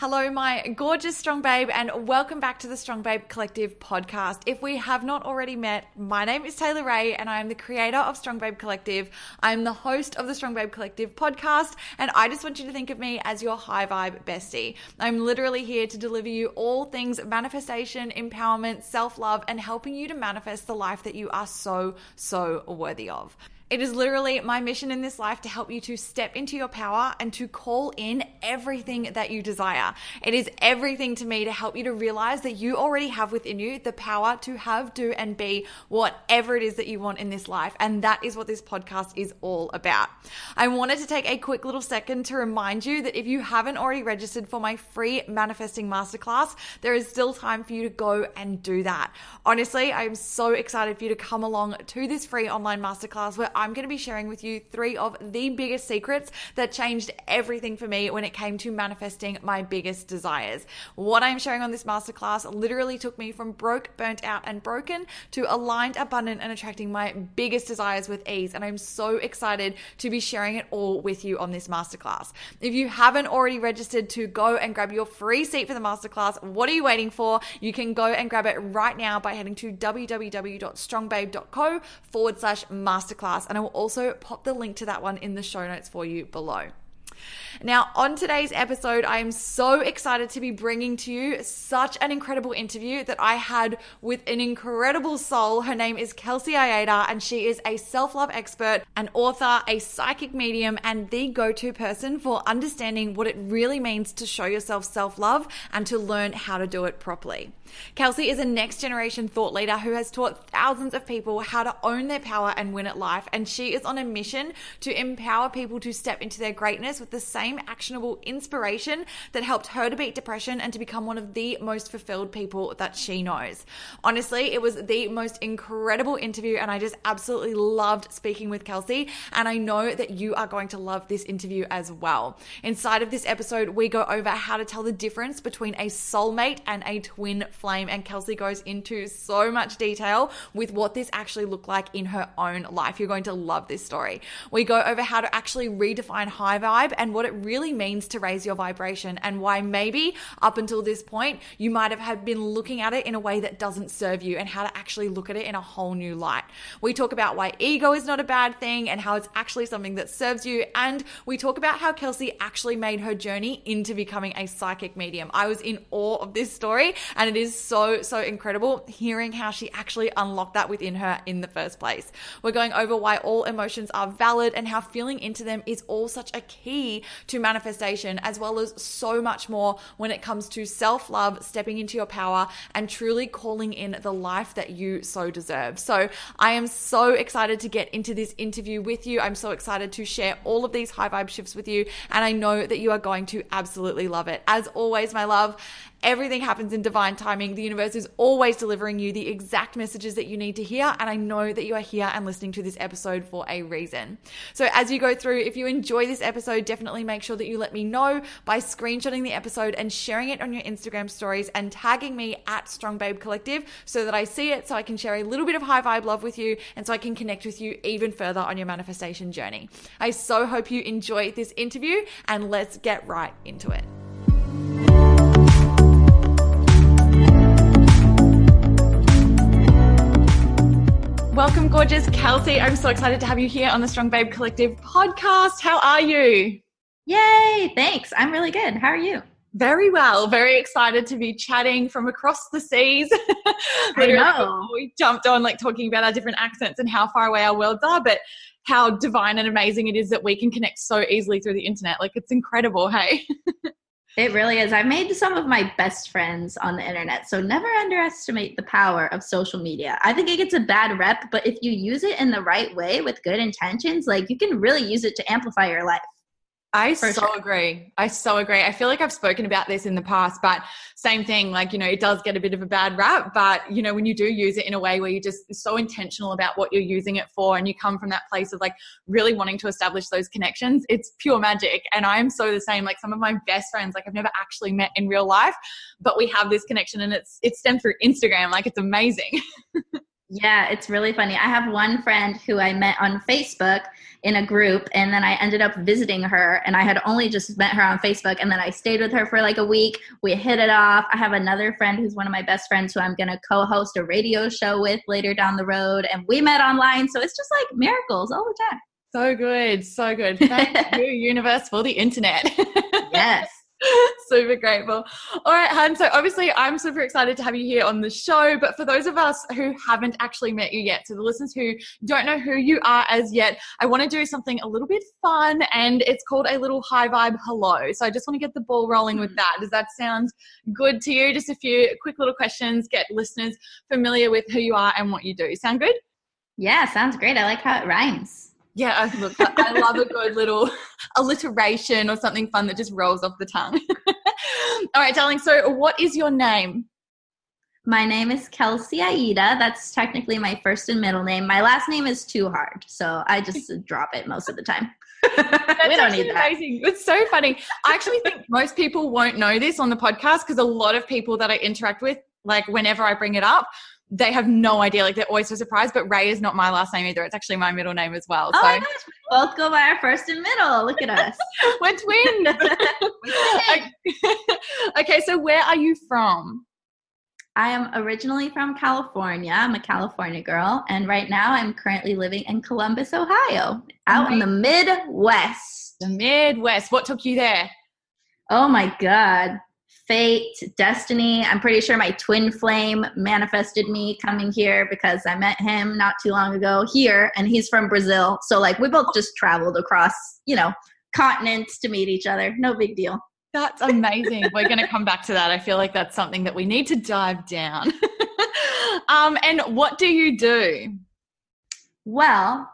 Hello, my gorgeous Strong Babe, and welcome back to the Strong Babe Collective podcast. If we have not already met, my name is Taylor Ray, and I am the creator of Strong Babe Collective. I am the host of the Strong Babe Collective podcast, and I just want you to think of me as your high vibe bestie. I'm literally here to deliver you all things manifestation, empowerment, self love, and helping you to manifest the life that you are so, so worthy of. It is literally my mission in this life to help you to step into your power and to call in everything that you desire. It is everything to me to help you to realize that you already have within you the power to have, do, and be whatever it is that you want in this life. And that is what this podcast is all about. I wanted to take a quick little second to remind you that if you haven't already registered for my free manifesting masterclass, there is still time for you to go and do that. Honestly, I am so excited for you to come along to this free online masterclass where I'm going to be sharing with you three of the biggest secrets that changed everything for me when it came to manifesting my biggest desires. What I'm sharing on this masterclass literally took me from broke, burnt out, and broken to aligned, abundant, and attracting my biggest desires with ease. And I'm so excited to be sharing it all with you on this masterclass. If you haven't already registered to go and grab your free seat for the masterclass, what are you waiting for? You can go and grab it right now by heading to www.strongbabe.co forward slash masterclass and I will also pop the link to that one in the show notes for you below. Now, on today's episode, I am so excited to be bringing to you such an incredible interview that I had with an incredible soul. Her name is Kelsey Aida, and she is a self love expert, an author, a psychic medium, and the go to person for understanding what it really means to show yourself self love and to learn how to do it properly. Kelsey is a next generation thought leader who has taught thousands of people how to own their power and win at life. And she is on a mission to empower people to step into their greatness with the same actionable inspiration that helped her to beat depression and to become one of the most fulfilled people that she knows. Honestly, it was the most incredible interview, and I just absolutely loved speaking with Kelsey. And I know that you are going to love this interview as well. Inside of this episode, we go over how to tell the difference between a soulmate and a twin flame. And Kelsey goes into so much detail with what this actually looked like in her own life. You're going to love this story. We go over how to actually redefine high vibe and what it really means to raise your vibration and why maybe up until this point you might have been looking at it in a way that doesn't serve you and how to actually look at it in a whole new light. We talk about why ego is not a bad thing and how it's actually something that serves you. And we talk about how Kelsey actually made her journey into becoming a psychic medium. I was in awe of this story and it is so, so incredible hearing how she actually unlocked that within her in the first place. We're going over why all emotions are valid and how feeling into them is all such a key to manifestation, as well as so much more when it comes to self love, stepping into your power, and truly calling in the life that you so deserve. So, I am so excited to get into this interview with you. I'm so excited to share all of these high vibe shifts with you, and I know that you are going to absolutely love it. As always, my love, Everything happens in divine timing. The universe is always delivering you the exact messages that you need to hear. And I know that you are here and listening to this episode for a reason. So, as you go through, if you enjoy this episode, definitely make sure that you let me know by screenshotting the episode and sharing it on your Instagram stories and tagging me at Strong Babe Collective so that I see it so I can share a little bit of high vibe love with you and so I can connect with you even further on your manifestation journey. I so hope you enjoy this interview and let's get right into it. Welcome, gorgeous Kelsey. I'm so excited to have you here on the Strong Babe Collective podcast. How are you? Yay, thanks. I'm really good. How are you? Very well. Very excited to be chatting from across the seas. I know. We jumped on like talking about our different accents and how far away our worlds are, but how divine and amazing it is that we can connect so easily through the internet. Like it's incredible, hey? It really is. I've made some of my best friends on the internet, so never underestimate the power of social media. I think it gets a bad rep, but if you use it in the right way with good intentions, like you can really use it to amplify your life. I so sure. agree. I so agree. I feel like I've spoken about this in the past, but same thing, like, you know, it does get a bit of a bad rap, but, you know, when you do use it in a way where you're just so intentional about what you're using it for and you come from that place of like really wanting to establish those connections, it's pure magic. And I'm so the same. Like, some of my best friends, like, I've never actually met in real life, but we have this connection and it's, it's stemmed through Instagram. Like, it's amazing. Yeah, it's really funny. I have one friend who I met on Facebook in a group, and then I ended up visiting her, and I had only just met her on Facebook, and then I stayed with her for like a week. We hit it off. I have another friend who's one of my best friends who I'm going to co host a radio show with later down the road, and we met online. So it's just like miracles all the time. So good. So good. Thank you, universe, for the internet. yes. super grateful. All right, Han. So obviously, I'm super excited to have you here on the show. But for those of us who haven't actually met you yet, so the listeners who don't know who you are as yet, I want to do something a little bit fun, and it's called a little high vibe hello. So I just want to get the ball rolling with hmm. that. Does that sound good to you? Just a few quick little questions, get listeners familiar with who you are and what you do. Sound good? Yeah, sounds great. I like how it rhymes. Yeah, look, I love a good little alliteration or something fun that just rolls off the tongue. All right, darling. So, what is your name? My name is Kelsey Aida. That's technically my first and middle name. My last name is too hard, so I just drop it most of the time. we don't need that. Amazing. It's so funny. I actually think most people won't know this on the podcast because a lot of people that I interact with, like whenever I bring it up, they have no idea. Like they're always so surprised. But Ray is not my last name either. It's actually my middle name as well. Oh so. my gosh, we both go by our first and middle. Look at us. We're twins. okay, so where are you from? I am originally from California. I'm a California girl, and right now I'm currently living in Columbus, Ohio, out in the Midwest. The Midwest. What took you there? Oh my God fate, destiny. I'm pretty sure my twin flame manifested me coming here because I met him not too long ago here, and he's from Brazil. So, like, we both just traveled across, you know, continents to meet each other. No big deal. That's amazing. We're going to come back to that. I feel like that's something that we need to dive down. um, and what do you do? Well,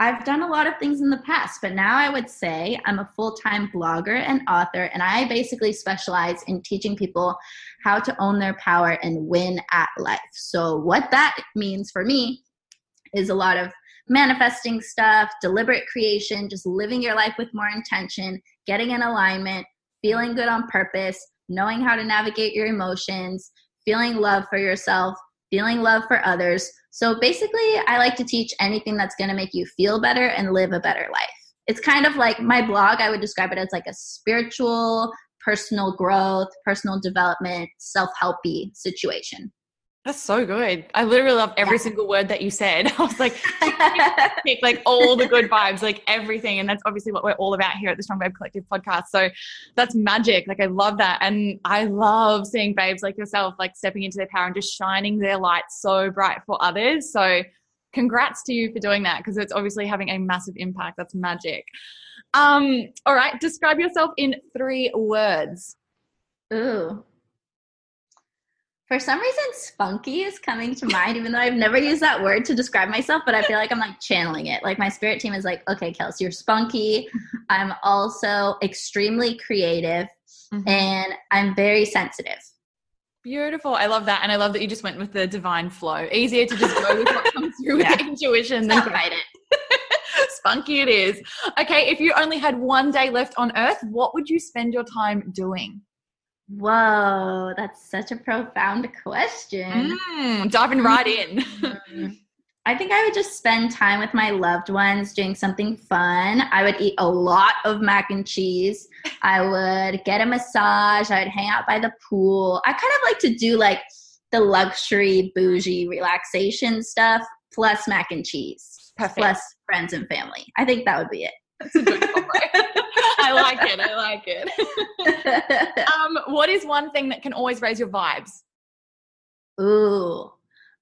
I've done a lot of things in the past, but now I would say I'm a full time blogger and author, and I basically specialize in teaching people how to own their power and win at life. So, what that means for me is a lot of manifesting stuff, deliberate creation, just living your life with more intention, getting in alignment, feeling good on purpose, knowing how to navigate your emotions, feeling love for yourself, feeling love for others so basically, I like to teach anything that's going to make you feel better and live a better life. It's kind of like my blog, I would describe it as like a spiritual, personal growth, personal development, self helpy situation. That's so good. I literally love every yeah. single word that you said. I was like, like all the good vibes, like everything. And that's obviously what we're all about here at the Strong Babe Collective podcast. So that's magic. Like I love that. And I love seeing babes like yourself, like stepping into their power and just shining their light so bright for others. So congrats to you for doing that because it's obviously having a massive impact. That's magic. Um, all right. Describe yourself in three words. Ooh, for some reason spunky is coming to mind even though i've never used that word to describe myself but i feel like i'm like channeling it. Like my spirit team is like okay kelsey you're spunky. I'm also extremely creative mm-hmm. and i'm very sensitive. Beautiful. I love that and i love that you just went with the divine flow. Easier to just go with what comes through yeah. with intuition than fight it spunky it is. Okay if you only had one day left on earth what would you spend your time doing Whoa, that's such a profound question. Mm, diving right in. Mm-hmm. I think I would just spend time with my loved ones doing something fun. I would eat a lot of mac and cheese. I would get a massage. I would hang out by the pool. I kind of like to do like the luxury, bougie relaxation stuff. plus mac and cheese Perfect. plus friends and family. I think that would be it. That's a good combo. I like it. I like it. um, what is one thing that can always raise your vibes? Ooh.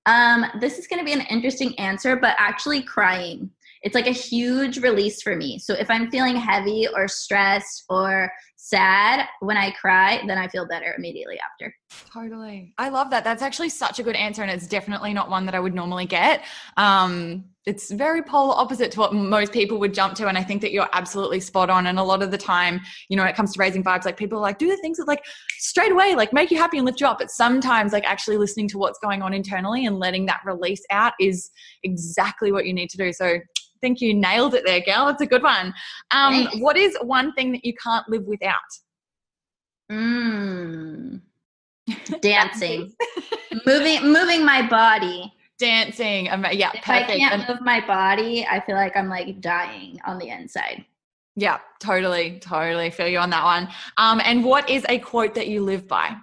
Um, this is going to be an interesting answer, but actually crying. It's like a huge release for me. So if I'm feeling heavy or stressed or sad, when I cry, then I feel better immediately after. Totally. I love that. That's actually such a good answer. And it's definitely not one that I would normally get. Um, it's very polar opposite to what most people would jump to. And I think that you're absolutely spot on. And a lot of the time, you know, when it comes to raising vibes, like people are like, do the things that like straight away, like make you happy and lift you up. But sometimes like actually listening to what's going on internally and letting that release out is exactly what you need to do. So think you nailed it there, girl. That's a good one. Um, what is one thing that you can't live without? Mm. Dancing, moving, moving my body. Dancing, um, yeah, If perfect. I can't move my body, I feel like I'm like dying on the inside. yeah, totally, totally feel you on that one. Um, and what is a quote that you live by?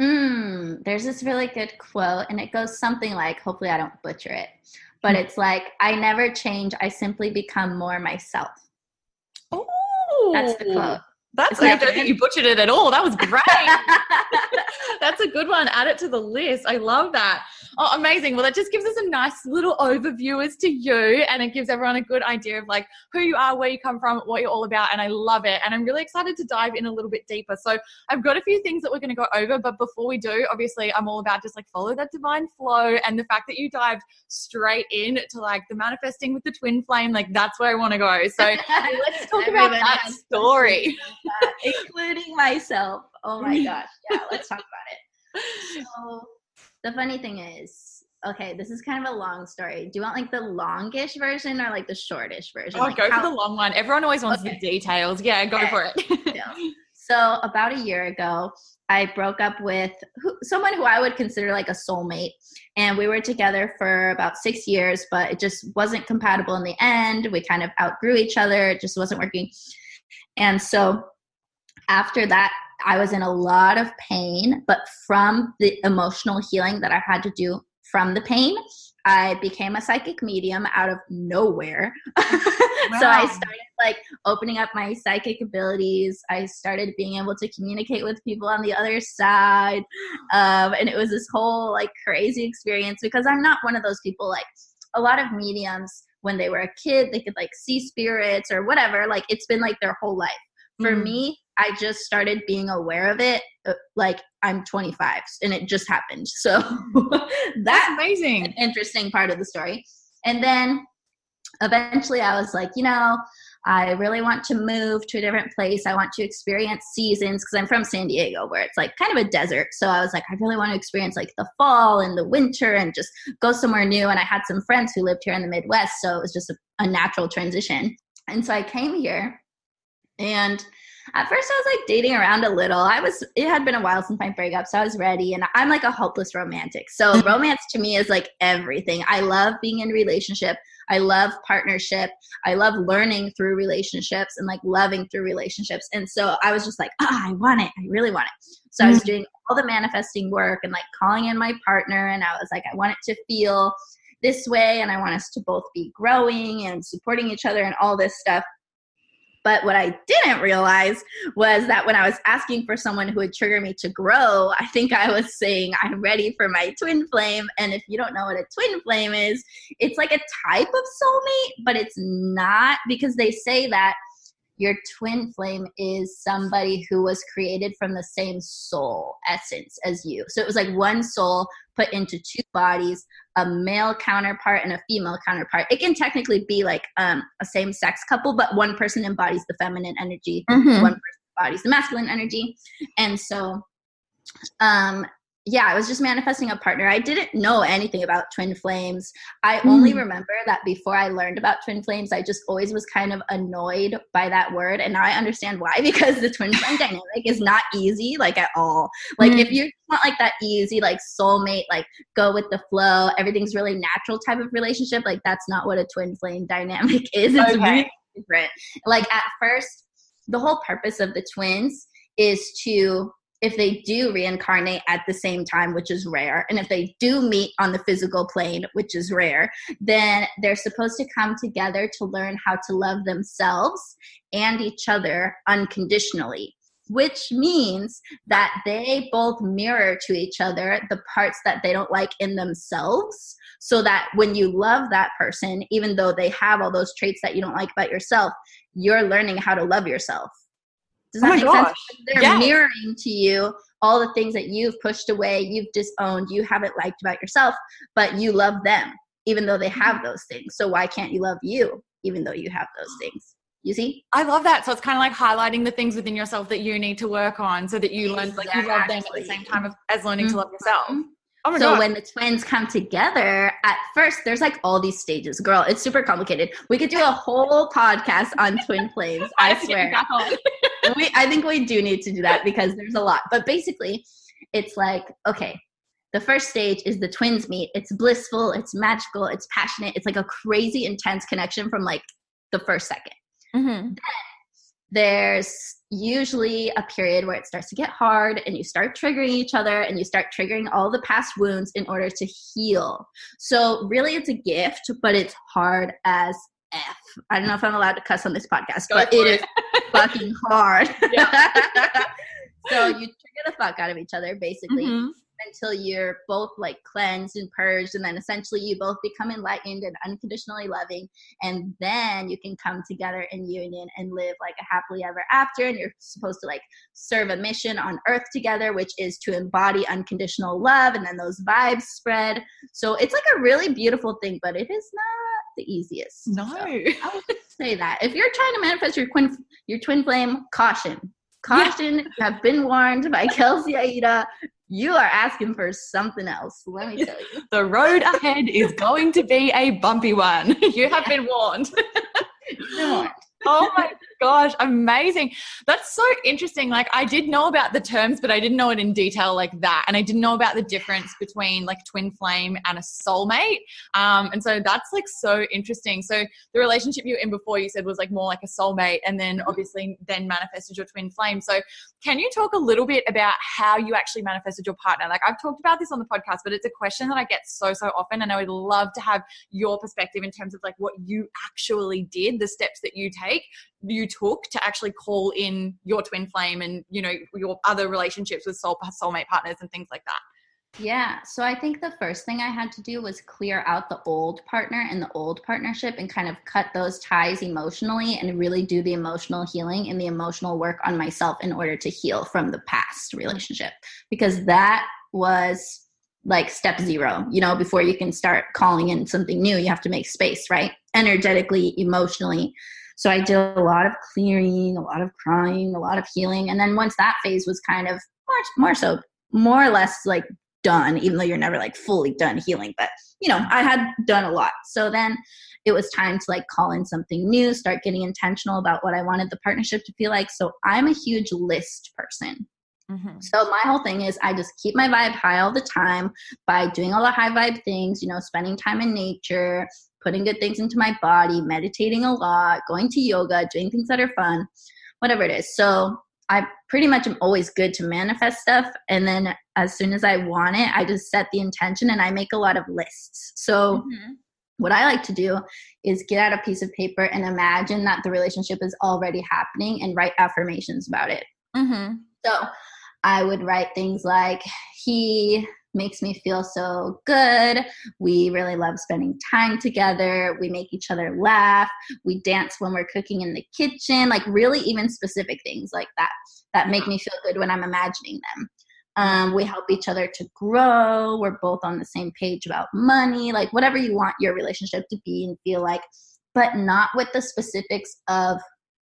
Mm, there's this really good quote, and it goes something like, hopefully, I don't butcher it, but it's like, I never change, I simply become more myself. Oh, That's the quote. That's Is I don't think you butchered it at all. That was great. That's a good one. Add it to the list. I love that. Oh, amazing. Well, that just gives us a nice little overview as to you and it gives everyone a good idea of like who you are, where you come from, what you're all about. And I love it. And I'm really excited to dive in a little bit deeper. So I've got a few things that we're going to go over. But before we do, obviously, I'm all about just like follow that divine flow and the fact that you dived straight in to like the manifesting with the twin flame. Like that's where I want to go. So let's talk about that story. including myself. Oh my gosh. Yeah, let's talk about it. So the funny thing is, okay, this is kind of a long story. Do you want like the longish version or like the shortish version? Oh, Like, go how- for the long one. Everyone always wants Okay. the details. Yeah, go Okay. for it. So about a year ago, I broke up with who, someone who I would consider like a soulmate, and we were together for about six years, but it just wasn't compatible in the end. We kind of outgrew each other; it just wasn't working. And so after that, I was in a lot of pain, but from the emotional healing that I had to do from the pain, I became a psychic medium out of nowhere. so I started like opening up my psychic abilities. I started being able to communicate with people on the other side. Um, and it was this whole like crazy experience because I'm not one of those people like a lot of mediums when they were a kid, they could like see spirits or whatever. Like it's been like their whole life. For Mm. me, I just started being aware of it uh, like I'm 25 and it just happened. So That's that amazing. an interesting part of the story. And then eventually I was like, you know, I really want to move to a different place. I want to experience seasons because I'm from San Diego where it's like kind of a desert. So I was like, I really want to experience like the fall and the winter and just go somewhere new. And I had some friends who lived here in the Midwest. So it was just a, a natural transition. And so I came here and at first I was like dating around a little. I was it had been a while since my breakup, so I was ready and I'm like a hopeless romantic. So romance to me is like everything. I love being in relationship. I love partnership. I love learning through relationships and like loving through relationships. And so I was just like, ah, I want it. I really want it. So I was doing all the manifesting work and like calling in my partner and I was like, I want it to feel this way and I want us to both be growing and supporting each other and all this stuff. But what I didn't realize was that when I was asking for someone who would trigger me to grow, I think I was saying, I'm ready for my twin flame. And if you don't know what a twin flame is, it's like a type of soulmate, but it's not because they say that your twin flame is somebody who was created from the same soul essence as you. So it was like one soul put into two bodies, a male counterpart and a female counterpart. It can technically be like um, a same sex couple, but one person embodies the feminine energy, Mhm. one person embodies the masculine energy. And so, um, yeah, I was just manifesting a partner. I didn't know anything about twin flames. I only Mm. remember that before I learned about twin flames, I just always was kind of annoyed by that word. And now I understand why, because the twin flame dynamic is not easy, like at all. Like Mm. if you want like that easy, like soulmate, like go with the flow, everything's really natural type of relationship, like that's not what a twin flame dynamic is. It's Okay. really different. Like at first, the whole purpose of the twins is to if they do reincarnate at the same time, which is rare, and if they do meet on the physical plane, which is rare, then they're supposed to come together to learn how to love themselves and each other unconditionally. Which means that they both mirror to each other the parts that they don't like in themselves. So that when you love that person, even though they have all those traits that you don't like about yourself, you're learning how to love yourself. Does Oh that my make gosh. sense? They're mirroring to you all the things that you've pushed away, you've disowned, you haven't liked about yourself, but you love them, even though they have Mm-hmm. those things. So why can't you love you, even though you have those things? You see? I love that. So it's kind of like highlighting the things within yourself that you need to work on so that you learn like you love them at the same time as learning to love yourself. Oh so god. when the twins come together, at first there's like all these stages. Girl, it's super complicated. We could do a whole podcast on twin flames. I get swear. we I think we do need to do that because there's a lot. But basically, it's like, okay, the first stage is the twins meet. It's blissful, it's magical, it's passionate. It's like a crazy intense connection from like the first second. Mhm. There's usually a period where it starts to get hard and you start triggering each other and you start triggering all the past wounds in order to heal. So really it's a gift, but it's hard as F. I don't know if I'm allowed to cuss on this podcast, Go but for it is fucking hard. So you trigger the fuck out of each other basically Mhm. Until you're both like cleansed and purged and then essentially you both become enlightened and unconditionally loving and then you can come together in union and live like a happily ever after and you're supposed to like serve a mission on earth together which is to embody unconditional love and then those vibes spread. So it's like a really beautiful thing but it is not the easiest. No. So I would say that. If you're trying to manifest your twin your twin flame caution. Caution. You have been warned by Kelsey Aida you are asking for something else. Let me tell you. The road ahead is going to be a bumpy one. You have been warned. Warned. Oh my gosh, amazing. That's so interesting. Like I did know about the terms, but I didn't know it in detail like that. And I didn't know about the difference between like twin flame and a soulmate. Um, and so that's like so interesting. So the relationship you were in before you said was like more like a soulmate and then obviously then manifested your twin flame. So can you talk a little bit about how you actually manifested your partner? Like I've talked about this on the podcast, but it's a question that I get so, so often. And I would love to have your perspective in terms of like what you actually did, the steps that you take, you took to actually call in your twin flame and, you know, your other relationships with soul soulmate partners and things like that. Yeah. So I think the first thing I had to do was clear out the old partner and the old partnership and kind of cut those ties emotionally and really do the emotional healing and the emotional work on myself in order to heal from the past relationship because that was like step zero you know before you can start calling in something new you have to make space right energetically emotionally so i did a lot of clearing a lot of crying a lot of healing. And then once that phase was kind of more, more so more or less like done even though you're never like fully done healing but you know i had done a lot. So then it was time to like call in something new start getting intentional about what i wanted the partnership to feel like. So i'm a huge list person. Mm-hmm. so my whole thing is I just keep my vibe high all the time by doing all the high vibe things, you know, spending time in nature, putting good things into my body, meditating a lot, going to yoga, doing things that are fun, whatever it is. So I pretty much am always good to manifest stuff. And then as soon as I want it, I just set the intention and I make a lot of lists. So Mm-hmm. what I like to do is get out a piece of paper and imagine that the relationship is already happening and write affirmations about it. Mm-hmm. So I would write things like, he makes me feel so good. We really love spending time together. We make each other laugh. We dance when we're cooking in the kitchen. Like, really, even specific things like that that make me feel good when I'm imagining them. Um, we help each other to grow. We're both on the same page about money, like whatever you want your relationship to be and feel like, but not with the specifics of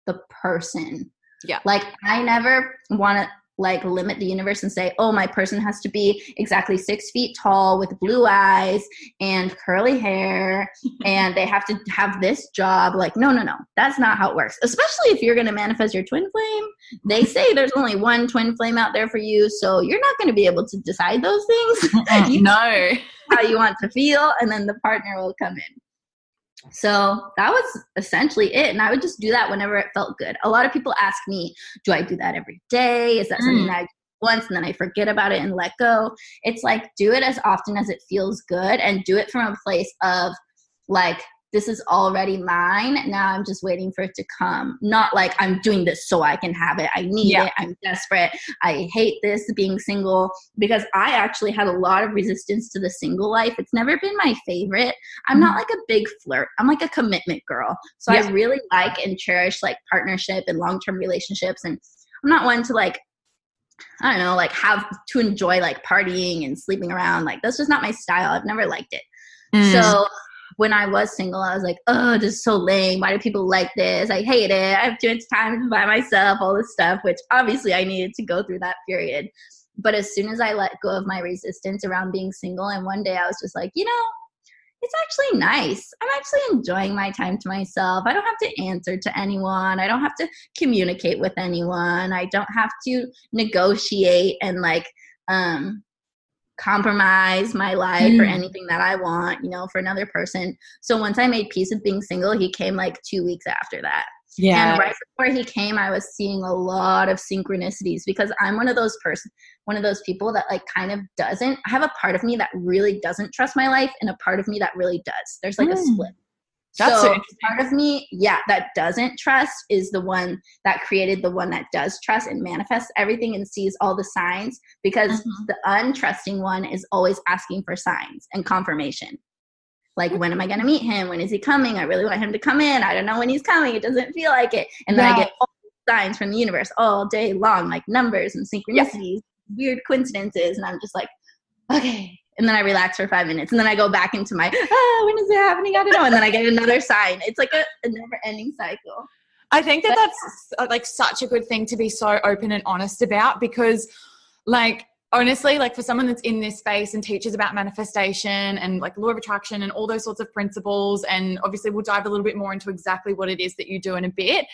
the person. Yeah. Like, I never want to like limit the universe and say, oh, my person has to be exactly six feet tall with blue eyes and curly hair and they have to have this job. Like, no, no, no. That's not how it works. Especially if you're going to manifest your twin flame. They say there's only one twin flame out there for you. So you're not going to be able to decide those things You- no. how you want to feel, and then the partner will come in. So that was essentially it. And I would just do that whenever it felt good. A lot of people ask me, do I do that every day? Is that something Mm. that I do once and then I forget about it and let go. It's like do it as often as it feels good and do it from a place of like this is already mine. Now I'm just waiting for it to come. Not like I'm doing this so I can have it. I need yeah. it. I'm desperate. I hate this being single because I actually had a lot of resistance to the single life. It's never been my favorite. I'm mm-hmm. not like a big flirt. I'm like a commitment girl. So yeah. I really like and cherish like partnership and long-term relationships and I'm not one to like I don't know, like have to enjoy like partying and sleeping around. Like that's just not my style. I've never liked it. Mm. So when I was single, I was like, oh, this is so lame. Why do people like this? I hate it. I have too much time by myself, all this stuff, which obviously I needed to go through that period. But as soon as I let go of my resistance around being single, and one day I was just like, you know, it's actually nice. I'm actually enjoying my time to myself. I don't have to answer to anyone. I don't have to communicate with anyone. I don't have to negotiate and like um compromise my life mm. or anything that I want, you know, for another person. So once I made peace with being single, he came like two weeks after that. Yeah. And right before he came, I was seeing a lot of synchronicities because I'm one of those person, one of those people that like kind of doesn't. I have a part of me that really doesn't trust my life, and a part of me that really does. There's like mm. a split. That's so, part of me, yeah, that doesn't trust is the one that created the one that does trust and manifests everything and sees all the signs because mm-hmm. the untrusting one is always asking for signs and confirmation. Like, when am I going to meet him? When is he coming? I really want him to come in. I don't know when he's coming. It doesn't feel like it. And then yeah. I get all signs from the universe all day long, like numbers and synchronicities, weird coincidences. And I'm just like, okay, and then I relax for five minutes, and then I go back into my ah, when is it happening? I don't know, and then I get another sign. It's like a, a never-ending cycle. I think that that's uh, like such a good thing to be so open and honest about because, like, honestly, like for someone that's in this space and teaches about manifestation and like law of attraction and all those sorts of principles, and obviously we'll dive a little bit more into exactly what it is that you do in a bit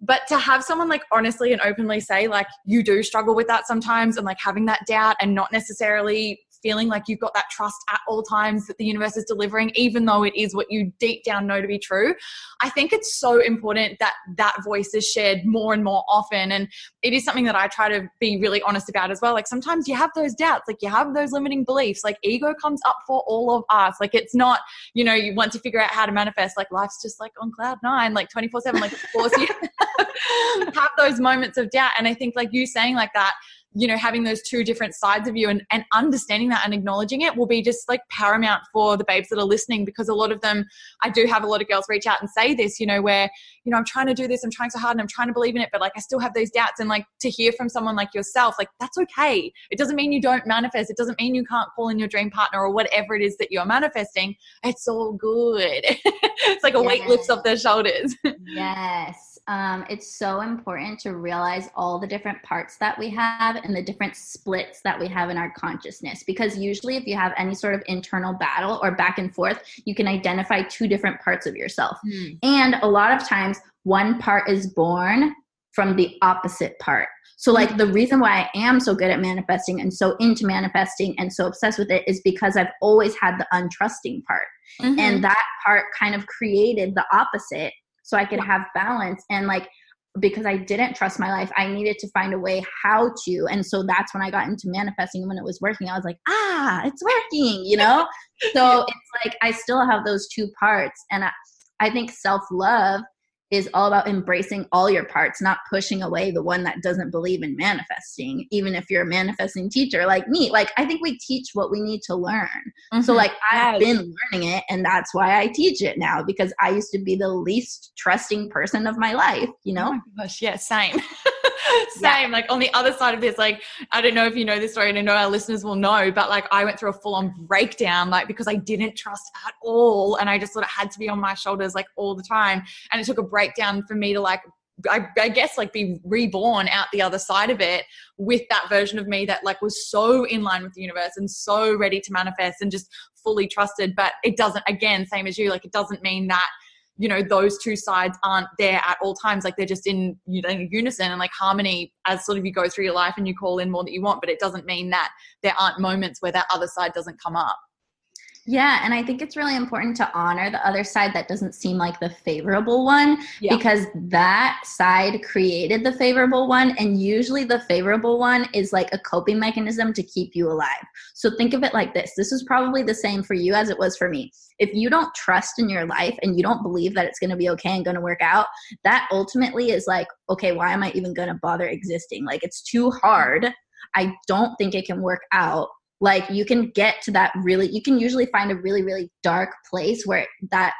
but to have someone like honestly and openly say like you do struggle with that sometimes and like having that doubt and not necessarily feeling like you've got that trust at all times that the universe is delivering, even though it is what you deep down know to be true. I think it's so important that that voice is shared more and more often. And it is something that I try to be really honest about as well. Like sometimes you have those doubts, like you have those limiting beliefs, like ego comes up for all of us. Like it's not, you know, you want to figure out how to manifest, like life's just like on cloud nine, like 24 7. Like, of course, you have those moments of doubt. And I think, like you saying like that, you know having those two different sides of you and, and understanding that and acknowledging it will be just like paramount for the babes that are listening because a lot of them i do have a lot of girls reach out and say this you know where you know i'm trying to do this i'm trying so hard and i'm trying to believe in it but like i still have those doubts. And like to hear from someone like yourself like that's okay. It doesn't mean you don't manifest. It doesn't mean you can't call in your dream partner or whatever it is that you're manifesting. It's all good. It's like a weight lifts off their shoulders. Yes um, it's so important to realize all the different parts that we have and the different splits that we have in our consciousness. Because usually, if you have any sort of internal battle or back and forth, you can identify two different parts of yourself. Mm. And a lot of times, one part is born from the opposite part. So, like, the reason why I am so good at manifesting and so into manifesting and so obsessed with it is because I've always had the untrusting part. Mm-hmm. And that part kind of created the opposite so I could have balance and like because I didn't trust my life, I needed to find a way how to. And so that's when I got into manifesting. And when it was working, I was like, ah, it's working, you know? so it's like I still have those two parts. And I, I think self love is all about embracing all your parts, not pushing away the one that doesn't believe in manifesting, even if you're a manifesting teacher like me. Like, I think we teach what we need to learn. Mm-hmm. So, like, I've been learning it, and that's why I teach it now because I used to be the least trusting person of my life, you know? Oh gosh, yeah, same. Same. Yeah. Like on the other side of this, like I don't know if you know this story, and I know our listeners will know, but like I went through a full on breakdown, like because I didn't trust at all, and I just thought it had to be on my shoulders like all the time, and it took a breakdown for me to like I, I, guess like be reborn out the other side of it with that version of me that like was so in line with the universe and so ready to manifest and just fully trusted but it doesn't again same as you like it doesn't mean that you know those two sides aren't there at all times. Like they're just in know unison. And like harmony as sort of you go through your life and you call in more that you want but it doesn't mean that there aren't moments where that other side doesn't come up Yeah, and I think it's really important to honor the other side that doesn't seem like the favorable one Yeah. because that side created the favorable one and usually the favorable one is like a coping mechanism to keep you alive. So think of it like this. This is probably the same for you as it was for me. If you don't trust in your life and you don't believe that it's going to be okay and going to work out, that ultimately is like, okay, why am I even going to bother existing? Like it's too hard. I don't think it can work out like you can get to that really you can usually find a really really dark place where that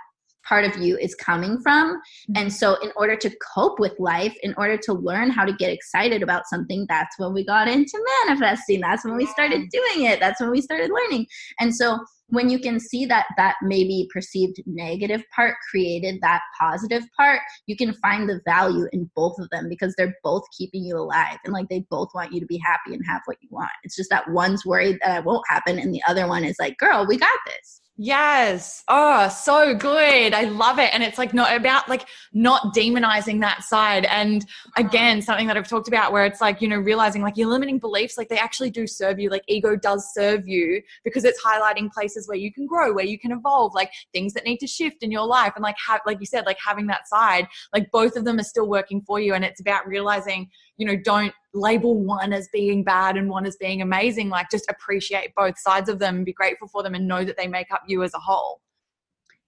part of you is coming from. Mm-hmm. And so in order to cope with life in order to learn how to get excited about something that's when we got into manifesting. That's when we started doing it. That's when we started learning. And so when you can see that that maybe perceived negative part created that positive part you can find the value in both of them because they're both keeping you alive and like they both want you to be happy and have what you want. It's just that one's worried that it won't happen and the other one is like girl we got this Yes. Oh, so good. I love it. And it's like not about like not demonizing that side. And uh-huh. again, something that I've talked about where it's like, you know, realizing like your limiting beliefs, like they actually do serve you. Like ego does serve you because it's highlighting places where you can grow, where you can evolve, like things that need to shift in your life. And like have like you said, like having that side, like both of them are still working for you. And it's about realizing, you know, don't label one as being bad and one as being amazing. Like just appreciate both sides of them be grateful for them and know that they make up you as a whole.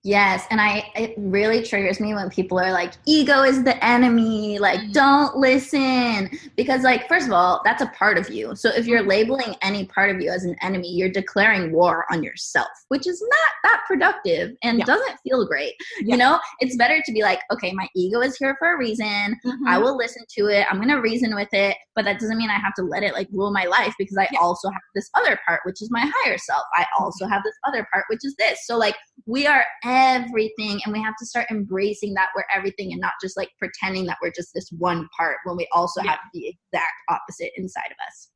Yes, and I it really triggers me when people are like ego is the enemy, like Mhm. don't listen because like first of all, that's a part of you. So if you're mm. labeling any part of you as an enemy, you're declaring war on yourself, which is not that productive and Yeah. doesn't feel great. Yeah. You know, it's better to be like, okay, my ego is here for a reason. I mm-hmm. will listen to it. I'm going to reason with it, but that doesn't mean I have to let it like rule my life because I Yeah. also have this other part, which is my higher self. I mm-hmm. also have this other part, which is this. So, like, we are everything, and we have to start embracing that we're everything and not just like pretending that we're just this one part when we also Yeah. have the exact opposite inside of us.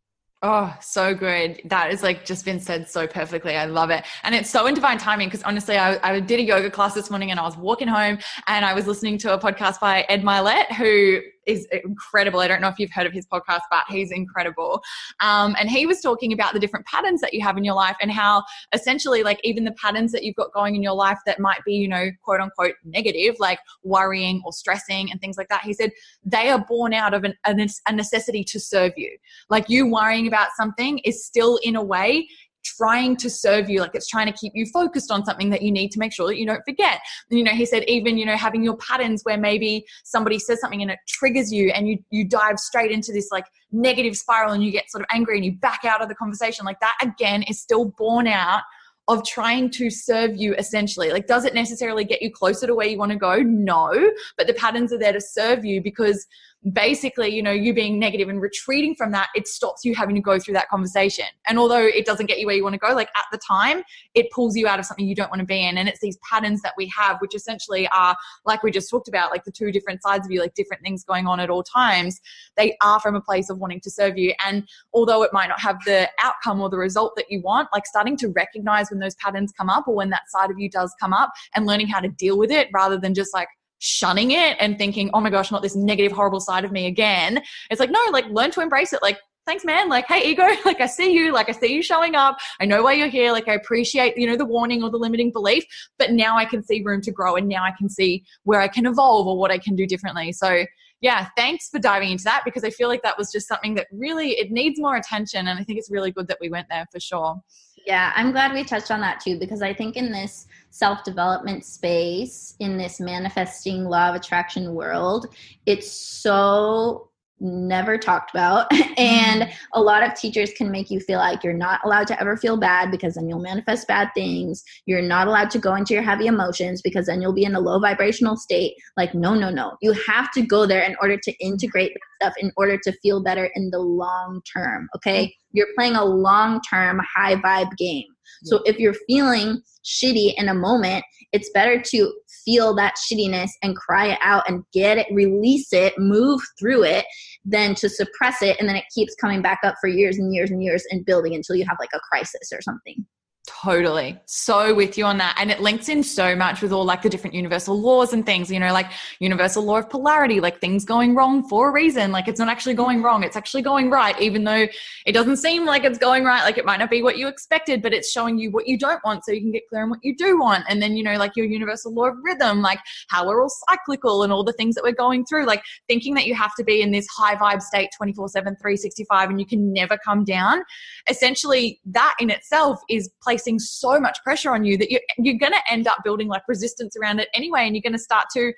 Oh, so good. That is like just been said so perfectly. I love it. And it's so in divine timing because honestly, I, I did a yoga class this morning and I was walking home and I was listening to a podcast by Ed Mylett, who is incredible. I don't know if you've heard of his podcast, but he's incredible. Um, and he was talking about the different patterns that you have in your life and how essentially, like, even the patterns that you've got going in your life that might be, you know, quote unquote negative, like worrying or stressing and things like that. He said they are born out of an, a a necessity to serve you. Like, you worrying about something is still, in a way, trying to serve you like it's trying to keep you focused on something that you need to make sure that you don't forget. And, you know he said even you know having your patterns where maybe somebody says something and it triggers you and you you dive straight into this like negative spiral and you get sort of angry and you back out of the conversation like that again is still born out of trying to serve you essentially. Like does it necessarily get you closer to where you want to go? No but the patterns are there to serve you because basically, you know, you being negative and retreating from that, it stops you having to go through that conversation. And although it doesn't get you where you want to go, like at the time, it pulls you out of something you don't want to be in. And it's these patterns that we have, which essentially are, like we just talked about, like the two different sides of you, like different things going on at all times. They are from a place of wanting to serve you. And although it might not have the outcome or the result that you want, like starting to recognize when those patterns come up or when that side of you does come up and learning how to deal with it rather than just like, shunning it and thinking, oh my gosh, not this negative, horrible side of me again. It's like, no, like learn to embrace it. Like, thanks, man. Like, hey, ego, like I see you, like I see you showing up. I know why you're here. Like, I appreciate, you know, the warning or the limiting belief, but now I can see room to grow and now I can see where I can evolve or what I can do differently. So, yeah, thanks for diving into that because I feel like that was just something that really it needs more attention and I think it's really good that we went there for sure. Yeah, I'm glad we touched on that too because I think in this self development space, in this manifesting law of attraction world, it's so never talked about. and mm-hmm. a lot of teachers can make you feel like you're not allowed to ever feel bad because then you'll manifest bad things. You're not allowed to go into your heavy emotions because then you'll be in a low vibrational state. Like, no, no, no. You have to go there in order to integrate that stuff in order to feel better in the long term. Okay. Mm-hmm. You're playing a long term high vibe game. So if you're feeling shitty in a moment, it's better to feel that shittiness and cry it out and get it, release it, move through it, than to suppress it and then it keeps coming back up for years and years and years and building until you have like a crisis or something. Totally. So with you on that. And it links in so much with all like the different universal laws and things, you know, like universal law of polarity, like things going wrong for a reason. Like it's not actually going wrong, it's actually going right, even though it doesn't seem like it's going right. Like it might not be what you expected, but it's showing you what you don't want so you can get clear on what you do want. And then, you know, like your universal law of rhythm, like how we're all cyclical and all the things that we're going through, like thinking that you have to be in this high vibe state 24 7, 365 and you can never come down. Essentially, that in itself is placing so much pressure on you that you're, you're going to end up building like resistance around it anyway. And you're going to start to,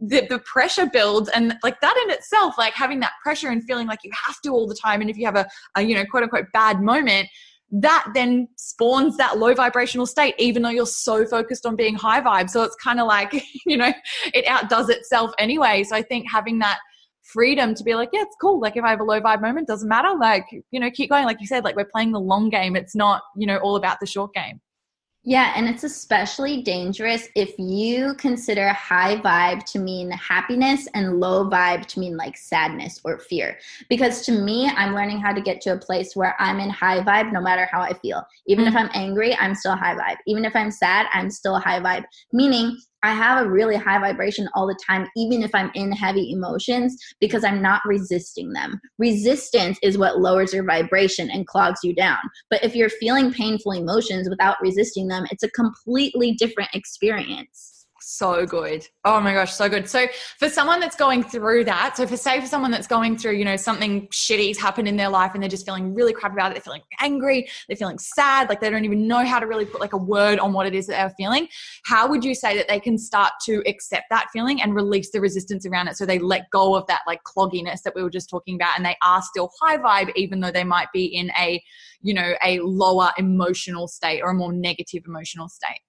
the, the pressure builds and like that in itself like having that pressure and feeling like you have to all the time and if you have a, a you know quote unquote bad moment that then spawns that low vibrational state even though you're so focused on being high vibe so it's kind of like you know it outdoes itself anyway so i think having that freedom to be like yeah it's cool like if i have a low vibe moment doesn't matter like you know keep going like you said like we're playing the long game it's not you know all about the short game yeah, and it's especially dangerous if you consider high vibe to mean happiness and low vibe to mean like sadness or fear. Because to me, I'm learning how to get to a place where I'm in high vibe no matter how I feel. Even if mm. I'm angry, I'm still high vibe. Even if I'm sad, I'm still high vibe. Meaning, I have a really high vibration all the time, even if I'm in heavy emotions, because I'm not resisting them. Resistance is what lowers your vibration and clogs you down. But if you're feeling painful emotions without resisting them, it's a completely different experience so good. Oh my gosh, so good. So for someone that's going through that, so for say for someone that's going through, you know, something shitty's happened in their life and they're just feeling really crap about it, they're feeling angry, they're feeling sad, like they don't even know how to really put like a word on what it is that they're feeling. How would you say that they can start to accept that feeling and release the resistance around it so they let go of that like clogginess that we were just talking about and they are still high vibe even though they might be in a, you know, a lower emotional state or a more negative emotional state?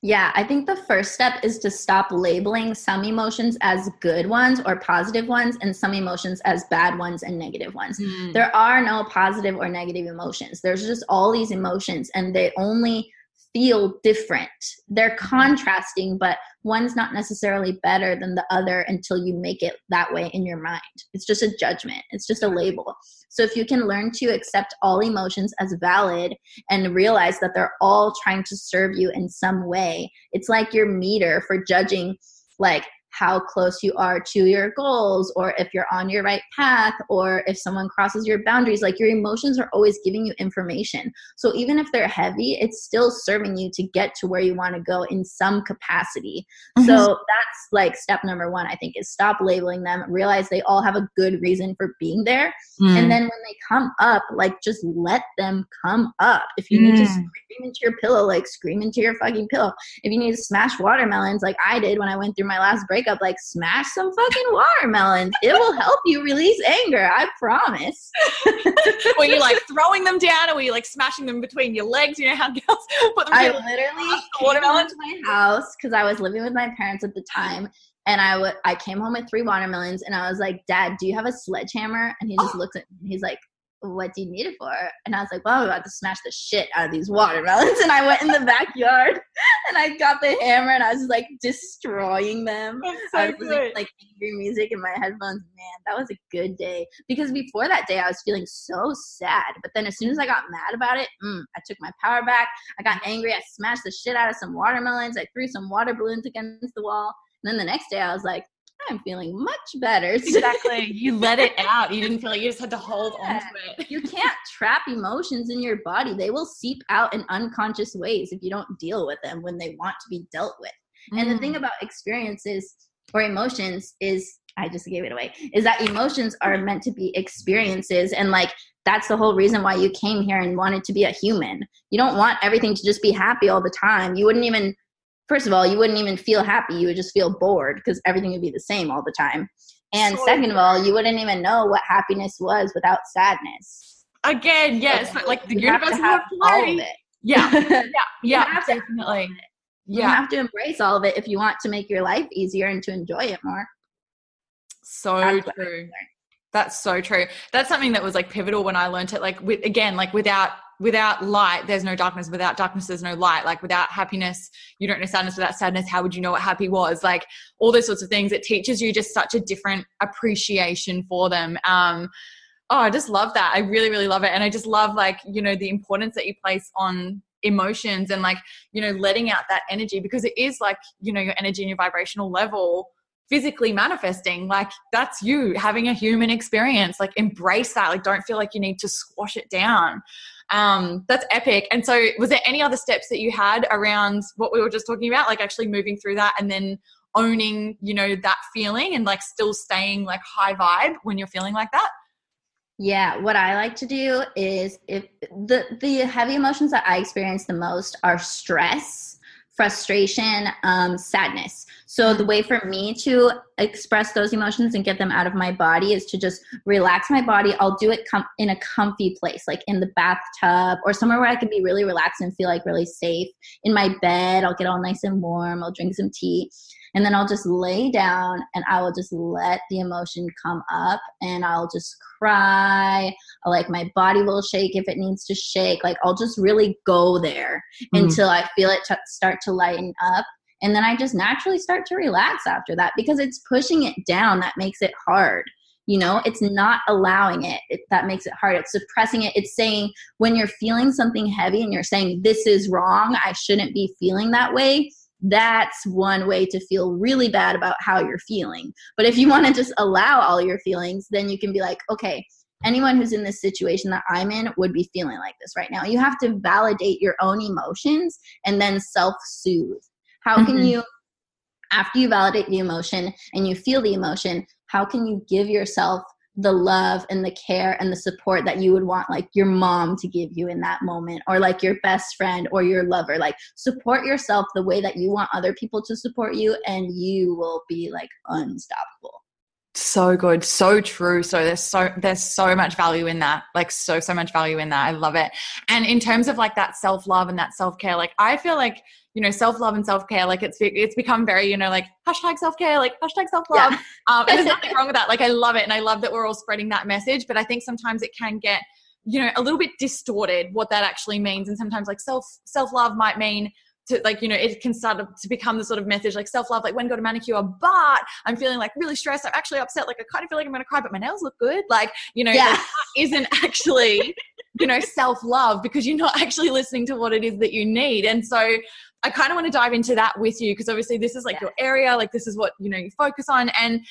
Yeah, I think the first step is to stop labeling some emotions as good ones or positive ones and some emotions as bad ones and negative ones. Mm. There are no positive or negative emotions. There's just all these emotions and they only feel different. They're mm-hmm. contrasting, but one's not necessarily better than the other until you make it that way in your mind. It's just a judgment, it's just a mm-hmm. label. So if you can learn to accept all emotions as valid and realize that they're all trying to serve you in some way, it's like your meter for judging like how close you are to your goals or if you're on your right path or if someone crosses your boundaries like your emotions are always giving you information so even if they're heavy it's still serving you to get to where you want to go in some capacity mm-hmm. so that's like step number one i think is stop labeling them realize they all have a good reason for being there mm. and then when they come up like just let them come up if you mm. need to mm. scream into your pillow like scream into your fucking pillow if you need to smash watermelons like i did when i went through my last break breakup, like smash some fucking watermelons. It will help you release anger. I promise. were you like throwing them down, or were you like smashing them between your legs? You know how girls put them. I literally watermelons to my house because I was living with my parents at the time, and I would I came home with three watermelons, and I was like, "Dad, do you have a sledgehammer?" And he just oh. looks at me. He's like, what do you need it for? And I was like, well, I'm about to smash the shit out of these watermelons. And I went in the backyard and I got the hammer and I was like destroying them. So I was listening like angry music in my headphones. Man, that was a good day. Because before that day, I was feeling so sad. But then as soon as I got mad about it, mm, I took my power back. I got angry. I smashed the shit out of some watermelons. I threw some water balloons against the wall. And then the next day, I was like, I'm feeling much better. exactly. You let it out. You didn't feel like you just had to hold yeah. on to it. you can't trap emotions in your body. They will seep out in unconscious ways if you don't deal with them when they want to be dealt with. Mm. And the thing mm. about experiences or emotions is I just gave it away. Is that emotions are meant to be experiences and like that's the whole reason why you came here and wanted to be a human. You don't want everything to just be happy all the time. You wouldn't even first of all, you wouldn't even feel happy. You would just feel bored because everything would be the same all the time. And so second of all, you wouldn't even know what happiness was without sadness. Again, yes, so, like the universe have all of it. Yeah, yeah, yeah, definitely. Yeah. You have to embrace all of it if you want to make your life easier and to enjoy it more. So That's true. That's so true. That's something that was like pivotal when I learned it. Like with again, like without without light, there's no darkness. Without darkness, there's no light. Like without happiness, you don't know sadness. Without sadness, how would you know what happy was? Like all those sorts of things. It teaches you just such a different appreciation for them. Um, oh, I just love that. I really, really love it. And I just love like, you know, the importance that you place on emotions and like you know letting out that energy because it is like you know your energy and your vibrational level physically manifesting like that's you having a human experience like embrace that like don't feel like you need to squash it down um that's epic. And so was there any other steps that you had around what we were just talking about? Like actually moving through that and then owning you know that feeling and like still staying like high vibe when you're feeling like that? Yeah, what I like to do is if the the heavy emotions that I experience the most are stress, frustration, um, sadness. So the way for me to express those emotions and get them out of my body is to just relax my body. I'll do it com- in a comfy place, like in the bathtub or somewhere where I can be really relaxed and feel like really safe. In my bed, I'll get all nice and warm. I'll drink some tea and then I'll just lay down and I will just let the emotion come up and I'll just cry. Like my body will shake if it needs to shake. Like I'll just really go there mm. until I feel it t- start to lighten up. And then I just naturally start to relax after that because it's pushing it down that makes it hard you know it's not allowing it. it, that makes it hard it's suppressing it it's saying when you're feeling something heavy and you're saying this is wrong i shouldn't be feeling that way that's one way to feel really bad about how you're feeling. But if you want to just allow all your feelings, then you can be like, okay, anyone who's in this situation that I'm in would be feeling like this right now. You have to validate your own emotions and then self soothe. How mm-hmm. can you, after you validate the emotion and you feel the emotion, how can you give yourself the love and the care and the support that you would want like your mom to give you in that moment or like your best friend or your lover like support yourself the way that you want other people to support you and you will be like unstoppable so good so true. So there's so there's so much value in that like so so much value in that. I love it. And in terms of like that self-love and that self-care like i feel like you know self-love and self-care like it's it's become very you know like hashtag self-care like hashtag self-love. Yeah. um, and there's nothing wrong with that. Like i love it and i love that we're all spreading that message but i think sometimes it can get you know a little bit distorted what that actually means. And sometimes like self self-love might mean to like you know it can start to become the sort of message like self-love like when got a manicure but i'm feeling like really stressed i'm actually upset like i kind of feel like i'm gonna cry but my nails look good like you know yeah. like, isn't actually you know self-love because you're not actually listening to what it is that you need and so I kind of want to dive into that with you because obviously this is like yeah. your area, like this is what you know you focus on, and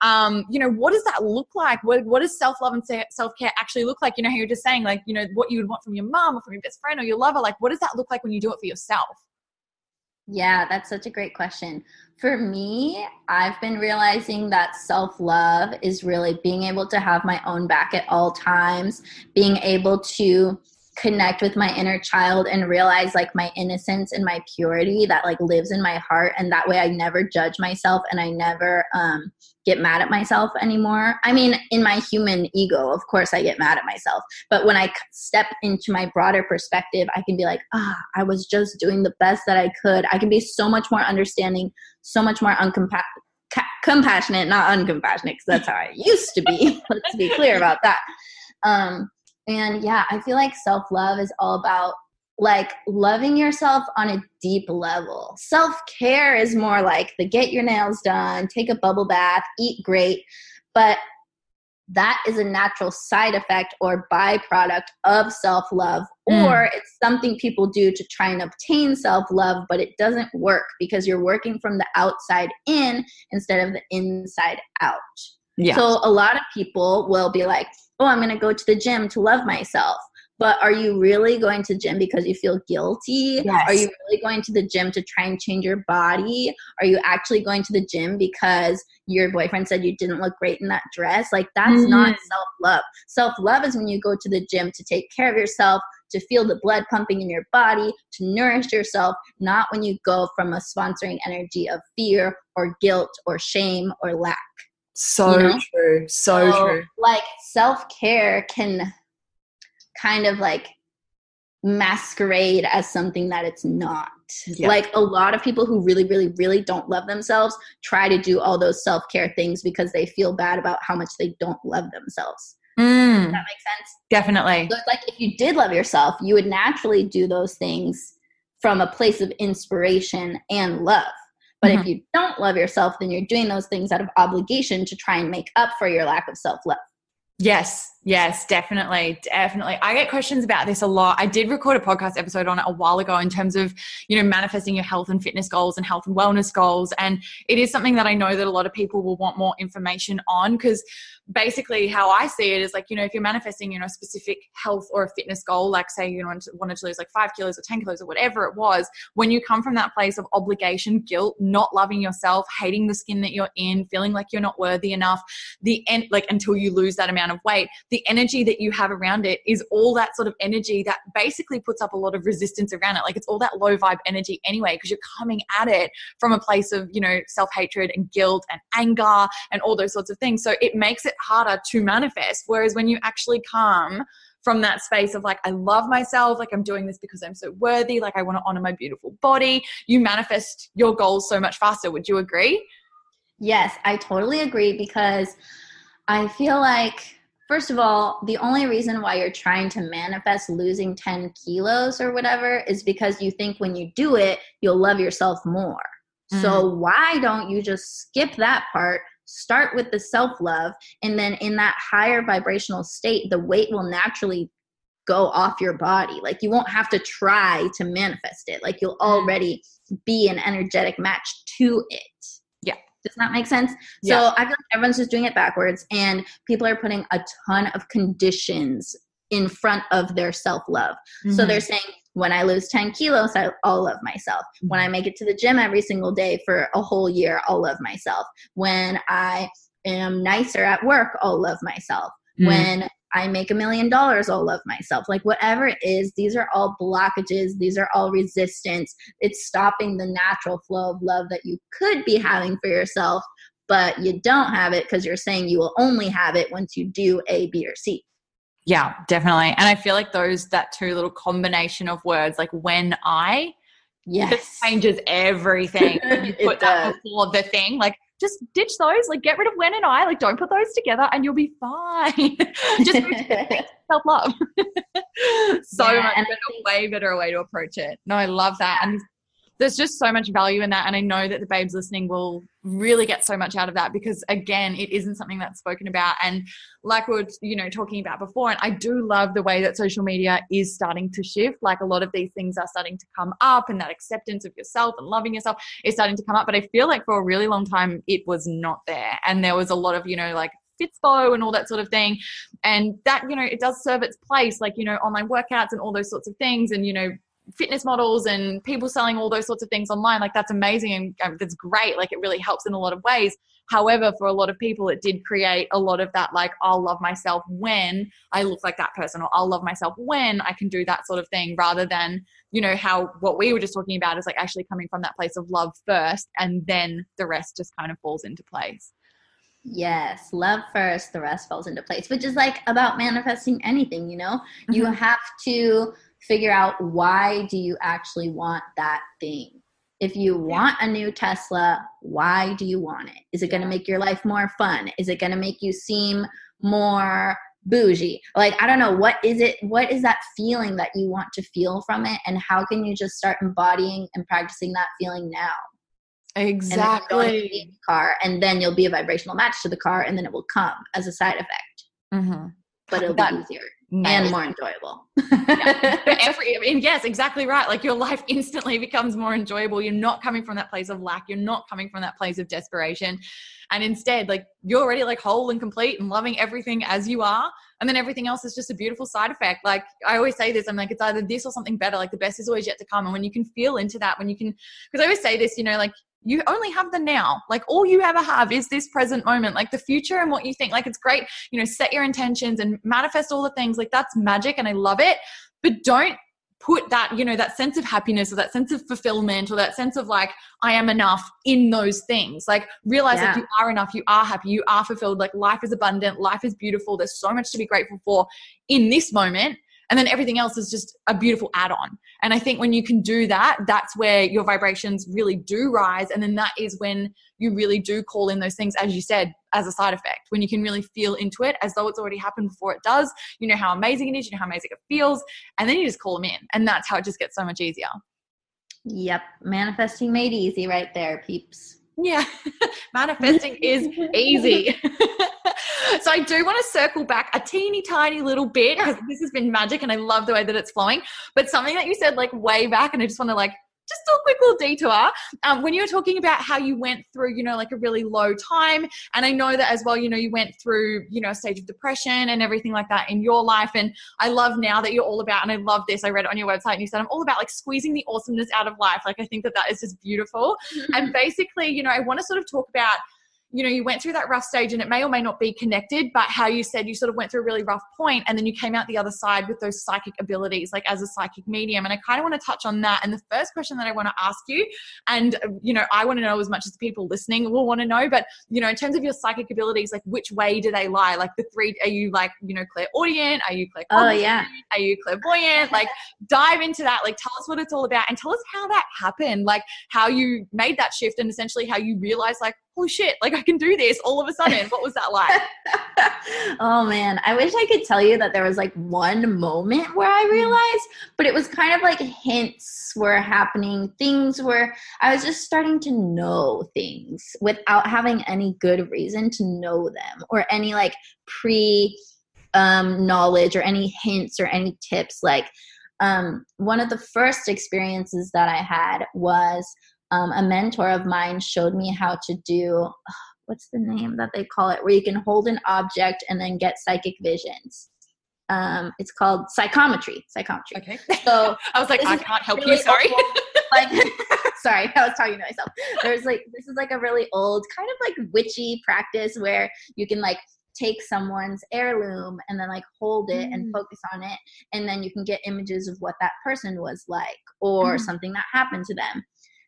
um, you know what does that look like? What what does self love and self care actually look like? You know how you're just saying like you know what you would want from your mom or from your best friend or your lover. Like what does that look like when you do it for yourself? Yeah, that's such a great question. For me, I've been realizing that self love is really being able to have my own back at all times, being able to connect with my inner child and realize like my innocence and my purity that like lives in my heart and that way i never judge myself and i never um get mad at myself anymore. I mean in my human ego of course i get mad at myself but when i step into my broader perspective i can be like ah i was just doing the best that i could. I can be so much more understanding so much more uncompa- compassionate not uncompassionate because that's how i used to be let's be clear about that. Um and yeah, I feel like self love is all about like loving yourself on a deep level. Self care is more like the get your nails done, take a bubble bath, eat great. But that is a natural side effect or byproduct of self love, mm. or it's something people do to try and obtain self love, but it doesn't work because you're working from the outside in instead of the inside out. Yeah. So a lot of people will be like, oh, I'm going to go to the gym to love myself. But are you really going to gym because you feel guilty? Yes. Are you really going to the gym to try and change your body? Are you actually going to the gym because your boyfriend said you didn't look great in that dress? Like, that's mm. not self love. Self love is when you go to the gym to take care of yourself, to feel the blood pumping in your body, to nourish yourself, not when you go from a sponsoring energy of fear or guilt or shame or lack. So you know? true. So, so true. Like self care can kind of like masquerade as something that it's not. Yeah. Like a lot of people who really, really, really don't love themselves try to do all those self care things because they feel bad about how much they don't love themselves. Mm. Does that make sense? Definitely. So it's like if you did love yourself, you would naturally do those things from a place of inspiration and love. But mm-hmm. if you don't love yourself, then you're doing those things out of obligation to try and make up for your lack of self love. Yes, yes, definitely, definitely. I get questions about this a lot. I did record a podcast episode on it a while ago in terms of, you know, manifesting your health and fitness goals and health and wellness goals. And it is something that I know that a lot of people will want more information on because basically how I see it is like, you know, if you're manifesting, you know, a specific health or a fitness goal, like say you wanted to lose like five kilos or 10 kilos or whatever it was, when you come from that place of obligation, guilt, not loving yourself, hating the skin that you're in, feeling like you're not worthy enough, the end, like until you lose that amount of weight, the energy that you have around it is all that sort of energy that basically puts up a lot of resistance around it. Like it's all that low vibe energy anyway, because you're coming at it from a place of, you know, self hatred and guilt and anger and all those sorts of things. So it makes it harder to manifest. Whereas when you actually come from that space of like, I love myself, like I'm doing this because I'm so worthy, like I want to honor my beautiful body, you manifest your goals so much faster. Would you agree? Yes, I totally agree because I feel like first of all, the only reason why you're trying to manifest losing 10 kilos or whatever is because you think when you do it, you'll love yourself more. Mm. So, why don't you just skip that part? Start with the self love, and then in that higher vibrational state, the weight will naturally go off your body. Like, you won't have to try to manifest it. Like, you'll mm. already be an energetic match to it. Yeah does that make sense? Yeah. So I feel like everyone's just doing it backwards, and people are putting a ton of conditions in front of their self love. Mm-hmm. So they're saying, when I lose 10 kilos, I'll love myself. When I mm-hmm. make it to the gym every single day for a whole year, I'll love myself. When I am nicer at work, I'll love myself. Mm-hmm. When I make a million dollars, I'll love myself. Like whatever it is, these are all blockages, these are all resistance. It's stopping the natural flow of love that you could be having for yourself, but you don't have it because you're saying you will only have it once you do A, B, or C. Yeah, definitely. And I feel like those that two little combination of words, like when I yes. just changes everything. you put that before the thing. Like just ditch those. Like get rid of when and I. Like don't put those together, and you'll be fine. just self love. so yeah, much better, think- way better way to approach it. No, I love that, and there's just so much value in that and i know that the babes listening will really get so much out of that because again it isn't something that's spoken about and like we are you know talking about before and i do love the way that social media is starting to shift like a lot of these things are starting to come up and that acceptance of yourself and loving yourself is starting to come up but i feel like for a really long time it was not there and there was a lot of you know like Fitspo and all that sort of thing. And that, you know, it does serve its place, like, you know, online workouts and all those sorts of things. And, you know, fitness models and people selling all those sorts of things online like that's amazing and um, that's great like it really helps in a lot of ways however for a lot of people it did create a lot of that like i'll love myself when i look like that person or i'll love myself when i can do that sort of thing rather than you know how what we were just talking about is like actually coming from that place of love first and then the rest just kind of falls into place Yes, love first, the rest falls into place, which is like about manifesting anything, you know? Mm-hmm. You have to figure out why do you actually want that thing? If you want a new tesla why do you want it? Is it going to make your life more fun? Is it going to make you seem more bougie? Like i don't know what is it what is that feeling that you want to feel from it? And how can you just start embodying and practicing that feeling now? Exactly. and car and then you'll be a vibrational match to the car and then it will come as a side effect. Mm-hmm. but it'll that, be easier Nice. and more enjoyable. yeah. Every, I mean, yes, exactly right. Like your life instantly becomes more enjoyable. You're not coming from that place of lack. You're not coming from that place of desperation. And instead, like you're already like whole and complete and loving everything as you are. And then everything else is just a beautiful side effect. Like I always say this, I'm like, it's either this or something better. Like the best is always yet to come. And when you can feel into that, when you can, because I always say this, you know, like you only have the now. Like all you ever have is this present moment. Like the future and what you think. Like it's great, you know, set your intentions and manifest all the things. Like that's magic and I love it. But don't put that, you know, that sense of happiness or that sense of fulfillment or that sense of like, I am enough in those things. Like realize yeah. that you are enough, you are happy, you are fulfilled. Like life is abundant, life is beautiful. There's so much to be grateful for in this moment and then everything else is just a beautiful add-on and i think when you can do that that's where your vibrations really do rise. And then that is when you really do call in those things as you said as a side effect when you can really feel into it as though it's already happened before it does. You know how amazing it is you know how amazing it feels and then you just call them in and that's how it just gets so much easier. Yep manifesting made easy right there peeps yeah. Manifesting is easy. So I do want to circle back a teeny tiny little bit. Because this has been magic and I love the way that it's flowing. But something that you said like way back, and I just want to like just do a quick little detour. Um, when you were talking about how you went through, you know, like a really low time, and I know that as well, you know, you went through, you know, a stage of depression and everything like that in your life. And I love now that you're all about, and I love this. I read it on your website, and you said I'm all about like squeezing the awesomeness out of life. Like I think that that is just beautiful. And basically, you know, I want to sort of talk about you know, you went through that rough stage and it may or may not be connected, but how you said you sort of went through a really rough point and then you came out the other side with those psychic abilities, like as a psychic medium. And I kind of want to touch on that. And the first question that I want to ask you, and, you know, I want to know as much as the people listening will want to know, but, you know, in terms of your psychic abilities, like which way do they lie? Like the three, are you like, you know, clairaudient? Are you clairvoyant? Oh, yeah. Are you clairvoyant? like dive into that. Like tell us what it's all about and tell us how that happened, like how you made that shift and essentially how you realized, like, holy shit, like I can do this all of a sudden. What was that like? oh man, I wish I could tell you that there was like one moment where I mm. realized, but it was kind of like hints were happening, things were, I was just starting to know things without having any good reason to know them or any like pre um, knowledge or any hints or any tips. Like, um, one of the first experiences that I had was um, a mentor of mine showed me how to do what's the name that they call it? Where you can hold an object and then get psychic visions. Um, it's called psychometry psychometry. Okay. So i was like i can't help really you sorry. like sorry i was talking to myself. There's like this is like a really old kind of like witchy practice where you can like take someone's heirloom and then like hold it mm. and focus on it and then you can get images of what that person was like or mm. something that happened to them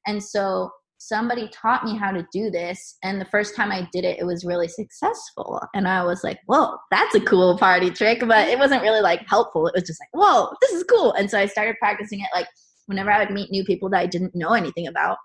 and so somebody taught me how to do this. And the first time I did it, it was really successful. And I was like, whoa, that's a cool party trick. But it wasn't really like helpful. It was just like, whoa, this is cool. And so I started practicing it like whenever I would meet new people that I didn't know anything about.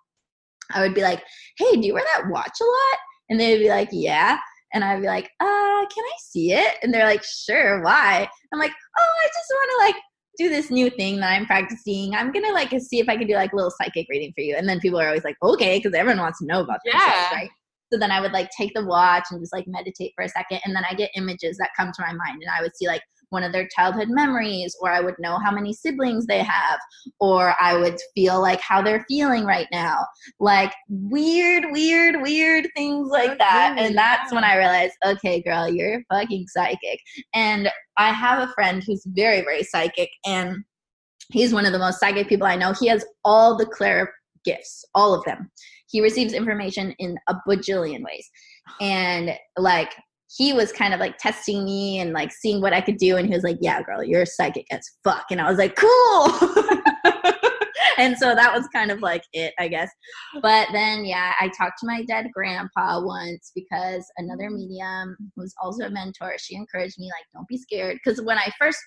I would be like, hey, do you wear that watch a lot? And they'd be like, yeah. And I'd be like, uh, can I see it? And they're like, sure, why? I'm like, oh, I just want to like do this new thing that I'm practicing. I'm gonna like see if I can do like a little psychic reading for you. And then people are always like, okay, because everyone wants to know about yeah. right? So then I would like take the watch and just like meditate for a second, and then I get images that come to my mind, and I would see like one of their childhood memories, or I would know how many siblings they have, or I would feel like how they're feeling right now. Like weird, weird, weird things like okay, that. And that's when I realized, okay, girl, you're fucking psychic. And I have a friend who's very, very psychic, and he's one of the most psychic people I know. He has all the clair gifts, all of them. He receives information in a bajillion ways. And like he was kind of like testing me and like seeing what I could do. And he was like, Yeah, girl, you're psychic as fuck. And I was like, Cool. and so that was kind of like it, I guess. But then, yeah, I talked to my dead grandpa once because another medium was also a mentor. She encouraged me, like, don't be scared. Because when I first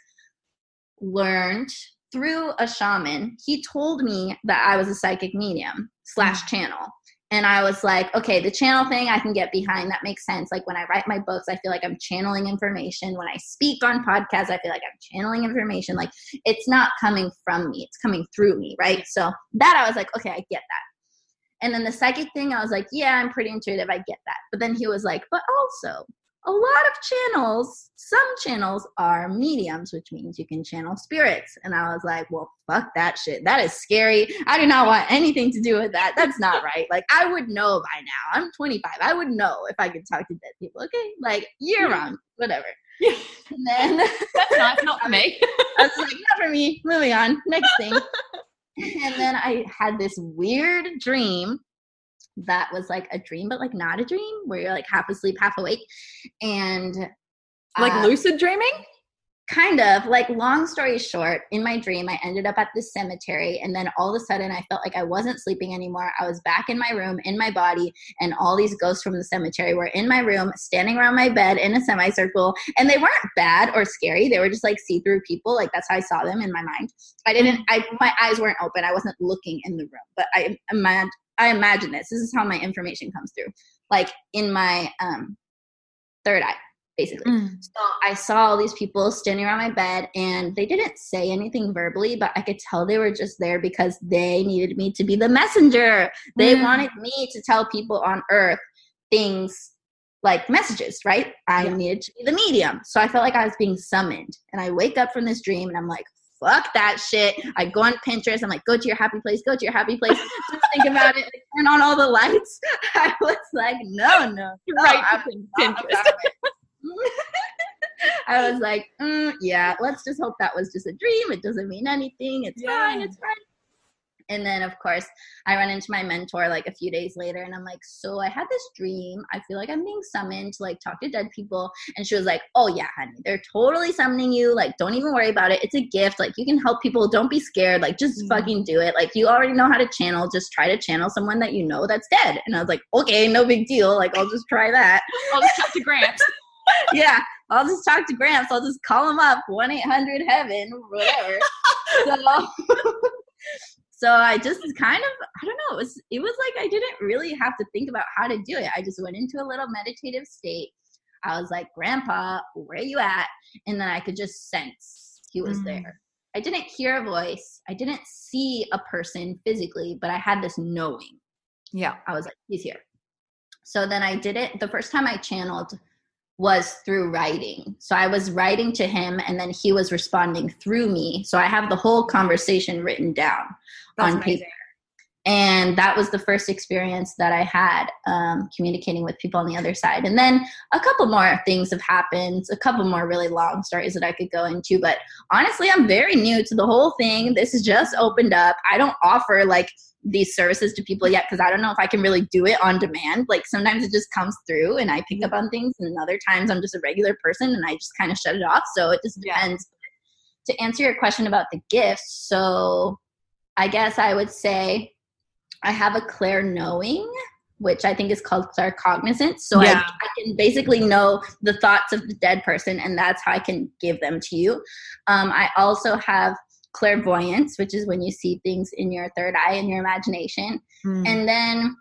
learned through a shaman, he told me that I was a psychic medium slash mm. channel and I was like, okay, the channel thing I can get behind. That makes sense. Like when I write my books, I feel like I'm channeling information. When I speak on podcasts, I feel like I'm channeling information. Like it's not coming from me, it's coming through me, right? So that I was like, okay, I get that. And then the psychic thing, I was like, yeah, I'm pretty intuitive. I get that. But then he was like, but also, a lot of channels, some channels are mediums, which means you can channel spirits. And I was like, well, fuck that shit. That is scary. I do not want anything to do with that. That's not right. Like, I would know by now. I'm 25. I would know if I could talk to dead people. Okay. Like, you're wrong. Whatever. Yeah. And then that's not, not for me. I was like, not for me. Moving on. Next thing. and then I had this weird dream that was like a dream, but like not a dream, where you're like half asleep, half awake. And like uh, lucid dreaming? Kind of. Like, long story short, in my dream, I ended up at the cemetery, and then all of a sudden, I felt like I wasn't sleeping anymore. I was back in my room, in my body, and all these ghosts from the cemetery were in my room, standing around my bed in a semicircle. And they weren't bad or scary. They were just like see through people. Like, that's how I saw them in my mind. I didn't, I, my eyes weren't open. I wasn't looking in the room, but I, I, I imagine this. This is how my information comes through. Like in my um, third eye, basically. Mm. So I saw all these people standing around my bed and they didn't say anything verbally, but I could tell they were just there because they needed me to be the messenger. They mm. wanted me to tell people on earth things like messages, right? I Yeah. needed to be the medium. So I felt like I was being summoned. And I wake up from this dream and I'm like, fuck that shit. I go on Pinterest. I'm like, go to your happy place, go to your happy place. Just think about it. Like, turn on all the lights. I was like, no, no, no. right I'm to not Pinterest. I was like, mm, yeah, let's just hope that was just a dream. It doesn't mean anything. It's fine. It's fine. And then, of course, I run into my mentor like a few days later, and I'm like, "So I had this dream. I feel like I'm being summoned to like talk to dead people." And she was like, "Oh yeah, honey, they're totally summoning you. Like, don't even worry about it. It's a gift. Like, you can help people. Don't be scared. Like, just Mhm. fucking do it. Like, you already know how to channel. Just try to channel someone that you know that's dead." And I was like, "Okay, no big deal. Like, I'll just try that." I'll just talk to Gramps. yeah, I'll just talk to Gramps. I'll just call him up, 1 800 heaven, whatever. so, so I just kind of, I don't know, it was, it was like I didn't really have to think about how to do it. I just went into a little meditative state. I was like, Grandpa, where are you at? And then I could just sense he was Mm. there. I didn't hear a voice. I didn't see a person physically, but I had this knowing. Yeah. I was like, he's here. So then I did it. The first time I channeled was through writing. So I was writing to him and then he was responding through me. So I have the whole conversation written down That's on amazing. paper. And that was the first experience that I had um, communicating with people on the other side. And then a couple more things have happened, a couple more really long stories that I could go into. But honestly, I'm very new to the whole thing. This is just opened up. I don't offer like these services to people yet because I don't know if I can really do it on demand. Like sometimes it just comes through and I pick up on things, and other times I'm just a regular person and I just kind of shut it off. So it just Yeah. depends. To answer your question about the gifts, so I guess I would say I have a clear knowing, which I think is called claircognizance. So Yeah. I, I can basically know the thoughts of the dead person, and that's how I can give them to you. Um, I also have clairvoyance, which is when you see things in your third eye and your imagination. Mm. And then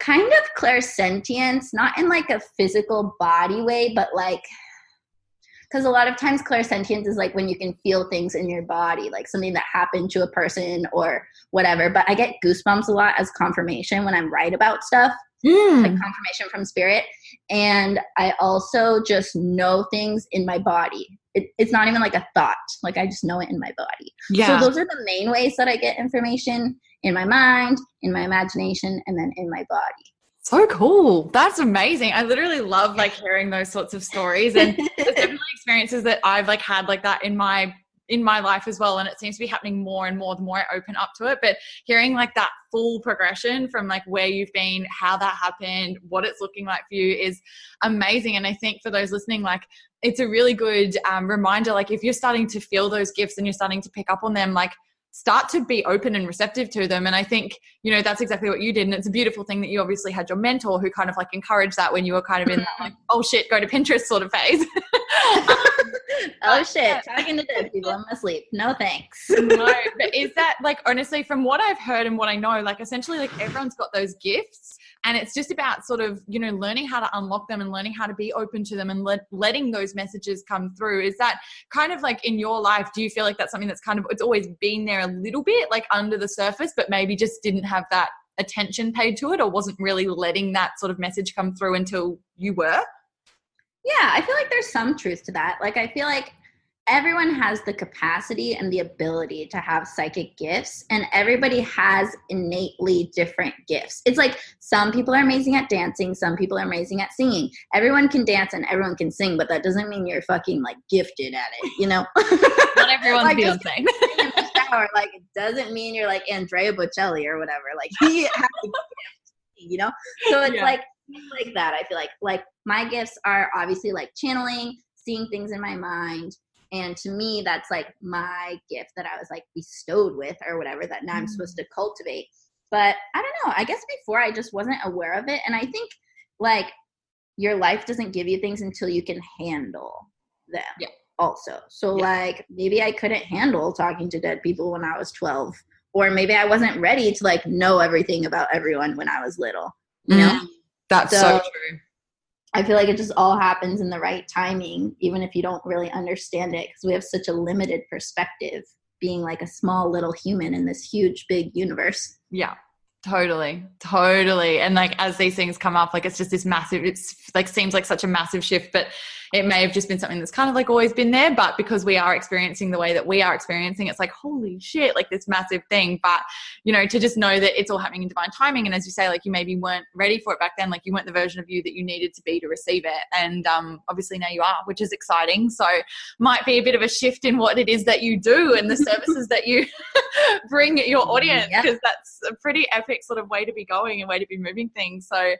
kind of clairsentience, not in like a physical body way, but like because a lot of times clairsentience is like when you can feel things in your body, like something that happened to a person or whatever. But I get goosebumps a lot as confirmation when I'm right about stuff, Mm. like confirmation from spirit. And I also just know things in my body. It, it's not even like a thought, like I just know it in my body. yeah. So those are the main ways that I get information in my mind, in my imagination, and then in my body. So cool. That's amazing. I literally love like hearing those sorts of stories and there's definitely experiences that I've like had like that in my in my life as well and it seems to be happening more and more the more I open up to it. But hearing like that full progression from like where you've been how that happened what it's looking like for you is amazing. And I think for those listening like it's a really good um, reminder like if you're starting to feel those gifts and you're starting to pick up on them like start to be open and receptive to them. And i think you know that's exactly what you did and it's a beautiful thing that you obviously had your mentor who kind of like encouraged that when you were kind of in that like oh shit go to pinterest sort of phase oh shit, talking to dead people, I'm asleep. No thanks. no but is that like honestly from what i've heard and what i know like essentially like everyone's got those gifts and it's just about sort of you know learning how to unlock them and learning how to be open to them and let, letting those messages come through. Is that kind of like in your life do you feel like that's something that's kind of it's always been there a little bit like under the surface but maybe just didn't have that attention paid to it or wasn't really letting that sort of message come through until you were Yeah, I feel like there's some truth to that. Like, I feel like everyone has the capacity and the ability to have psychic gifts, and everybody has innately different gifts. It's like some people are amazing at dancing, some people are amazing at singing. Everyone can dance and everyone can sing, but that doesn't mean you're fucking like gifted at it, you know? not everyone's Like, Beyonce. in like, it doesn't mean you're like Andrea Bocelli or whatever. Like, he has a gift, you know? So it's Yeah. like, like that. I feel like, like, my gifts are obviously like channeling, seeing things in my mind. And to me, that's like my gift that I was like bestowed with or whatever that now I'm Mm. supposed to cultivate. But I don't know. I guess before I just wasn't aware of it. And I think like your life doesn't give you things until you can handle them. Yeah. Also. So Yeah. like maybe I couldn't handle talking to dead people when I was 12. Or maybe I wasn't ready to like know everything about everyone when I was little. You know? Mm. That's so, So- true I feel like it just all happens in the right timing, even if you don't really understand it, because we have such a limited perspective, being like a small little human in this huge, big universe. Yeah. Totally, totally. And like as these things come up, like it's just this massive, it's like seems like such a massive shift, but it may have just been something that's kind of like always been there. But because we are experiencing the way that we are experiencing, it's like, holy shit, like this massive thing. But, you know, to just know that it's all happening in divine timing. And as you say, like you maybe weren't ready for it back then, like you weren't the version of you that you needed to be to receive it. And um, obviously now you are, which is exciting. So might be a bit of a shift in what it is that you do and the services that you bring your audience because that's a pretty epic sort of way to be going and way to be moving things. So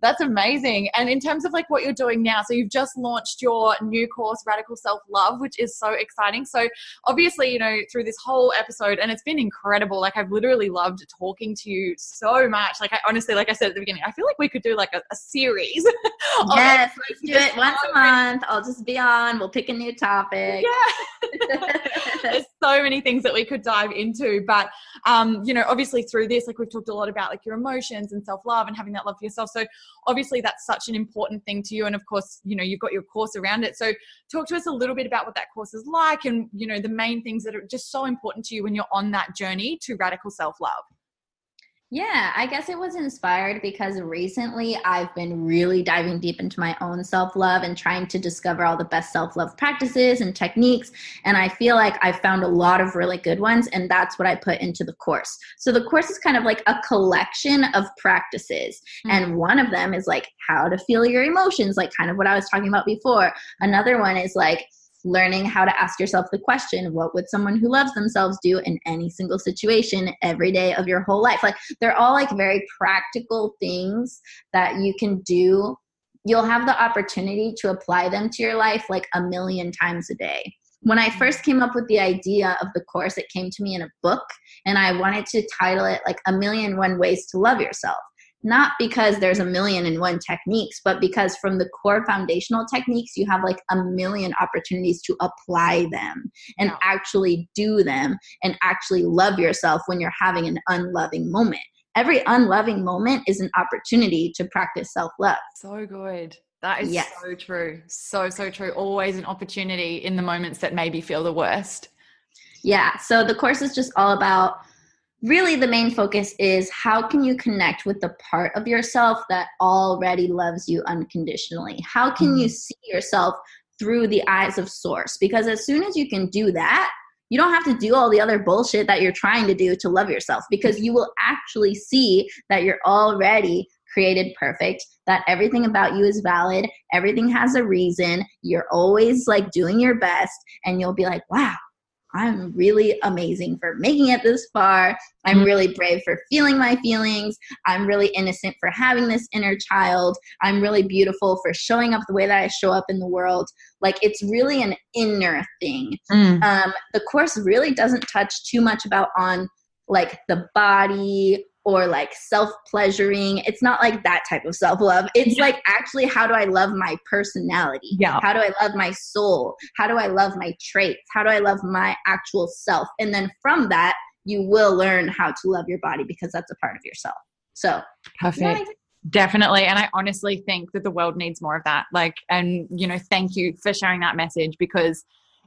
that's amazing. And in terms of like what you're doing now, so you've just launched your new course, Radical Self Love, which is so exciting. So obviously, you know, through this whole episode, and it's been incredible. Like I've literally loved talking to you so much. Like I honestly, like I said at the beginning, I feel like we could do like a, a series. yes, let's do it once a month. I'll just be on. We'll pick a new topic. Yeah. There's so many things that we could dive into, but um, you know, obviously through this, like we've talked a lot about like your emotions and self love and having that love for yourself. So obviously that's such an important thing to you and of course you know you've got your course around it. So talk to us a little bit about what that course is like and you know the main things that are just so important to you when you're on that journey to radical self-love yeah, I guess it was inspired because recently I've been really diving deep into my own self love and trying to discover all the best self love practices and techniques. And I feel like I found a lot of really good ones, and that's what I put into the course. So the course is kind of like a collection of practices. Mm-hmm. And one of them is like how to feel your emotions, like kind of what I was talking about before. Another one is like, learning how to ask yourself the question what would someone who loves themselves do in any single situation every day of your whole life? Like they're all like very practical things that you can do. You'll have the opportunity to apply them to your life like a million times a day. When I first came up with the idea of the course, it came to me in a book, and I wanted to title it like A Million One Ways to Love Yourself not because there's a million and one techniques, but because from the core foundational techniques, you have like a million opportunities to apply them and actually do them and actually love yourself when you're having an unloving moment. Every unloving moment is an opportunity to practice self love. So good. That is yes. so true. So, so true. Always an opportunity in the moments that maybe feel the worst. Yeah. So the course is just all about really the main focus is how can you connect with the part of yourself that already loves you unconditionally how can you mm-hmm. see yourself through the eyes of source because as soon as you can do that you don't have to do all the other bullshit that you're trying to do to love yourself because you will actually see that you're already created perfect that everything about you is valid everything has a reason you're always like doing your best and you'll be like wow I'm really amazing for making it this far. I'm mm-hmm. really brave for feeling my feelings. I'm really innocent for having this inner child. I'm really beautiful for showing up the way that I show up in the world. Like it's really an inner thing. Mm. Um, the course really doesn't touch too much about on like the body or like self pleasuring. It's not like that type of self love. It's yeah. like actually, how do I love my personality? Yeah. How do I love my soul? How do I love my traits? How do I love my actual self? And then from that, you will learn how to love your body because that's a part of yourself. So, perfect. Definitely. And I honestly think that the world needs more of that. Like, and, you know, thank you for sharing that message because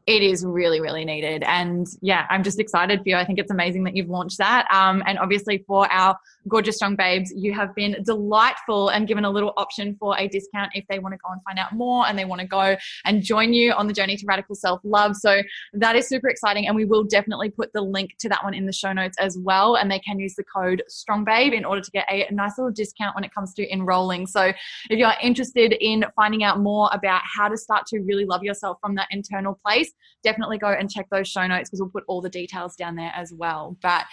it is really, really needed. And yeah, I'm just excited for you. I think it's amazing that you've launched that. Um, and obviously, for our gorgeous strong babes, you have been delightful and given a little option for a discount if they want to go and find out more and they want to go and join you on the journey to radical self love. So that is super exciting. And we will definitely put the link to that one in the show notes as well. And they can use the code strong babe in order to get a nice little discount when it comes to enrolling. So if you're interested in finding out more about how to start to really love yourself from that internal place, definitely go and check those show notes because we'll put all the details down there as well. But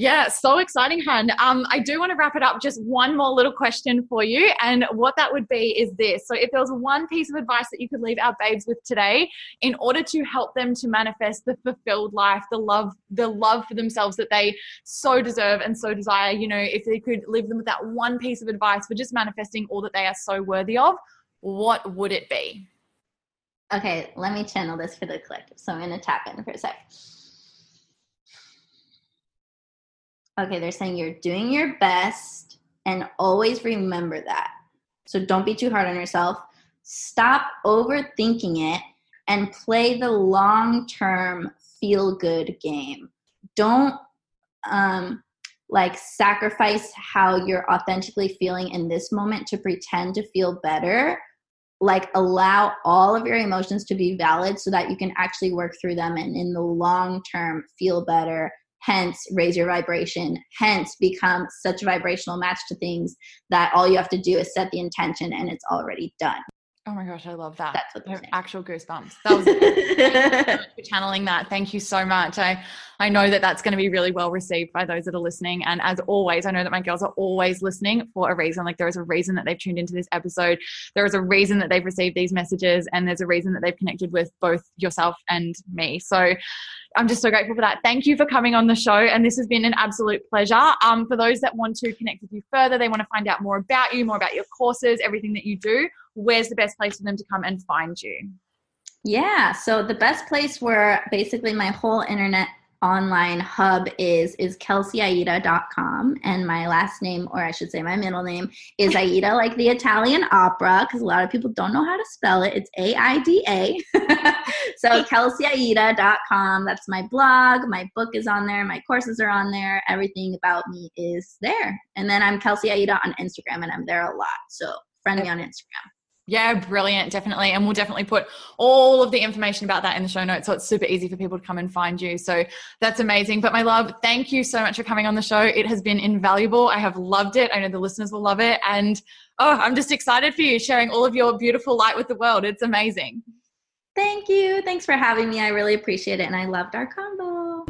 yeah, so exciting, hun. Um, I do want to wrap it up. Just one more little question for you, and what that would be is this: so, if there was one piece of advice that you could leave our babes with today, in order to help them to manifest the fulfilled life, the love, the love for themselves that they so deserve and so desire, you know, if they could leave them with that one piece of advice for just manifesting all that they are so worthy of, what would it be? Okay, let me channel this for the collective. So I'm going to tap in for a sec. Okay, they're saying you're doing your best and always remember that. So don't be too hard on yourself. Stop overthinking it and play the long term feel good game. Don't um, like sacrifice how you're authentically feeling in this moment to pretend to feel better like allow all of your emotions to be valid so that you can actually work through them and in the long term feel better hence raise your vibration hence become such a vibrational match to things that all you have to do is set the intention and it's already done Oh my gosh, I love that. That's what they're actual goosebumps. That was for channeling that. Thank you so much. I I know that that's going to be really well received by those that are listening. And as always, I know that my girls are always listening for a reason. Like there is a reason that they've tuned into this episode. There is a reason that they've received these messages, and there's a reason that they've connected with both yourself and me. So I'm just so grateful for that. Thank you for coming on the show. And this has been an absolute pleasure. Um, for those that want to connect with you further, they want to find out more about you, more about your courses, everything that you do, where's the best place for them to come and find you? Yeah, so the best place where basically my whole internet online hub is is kelseyaida.com and my last name or i should say my middle name is aida like the italian opera because a lot of people don't know how to spell it. It's a-i-d-a so kelseyaida.com that's my blog. My book is on there. My courses are on there. Everything about me is there. And then i'm kelsey aida on instagram and i'm there a lot. So friend me on instagram yeah, brilliant. Definitely. And we'll definitely put all of the information about that in the show notes. So it's super easy for people to come and find you. So that's amazing. But my love, thank you so much for coming on the show. It has been invaluable. I have loved it. I know the listeners will love it. And oh, I'm just excited for you sharing all of your beautiful light with the world. It's amazing. Thank you. Thanks for having me. I really appreciate it. And I loved our combo.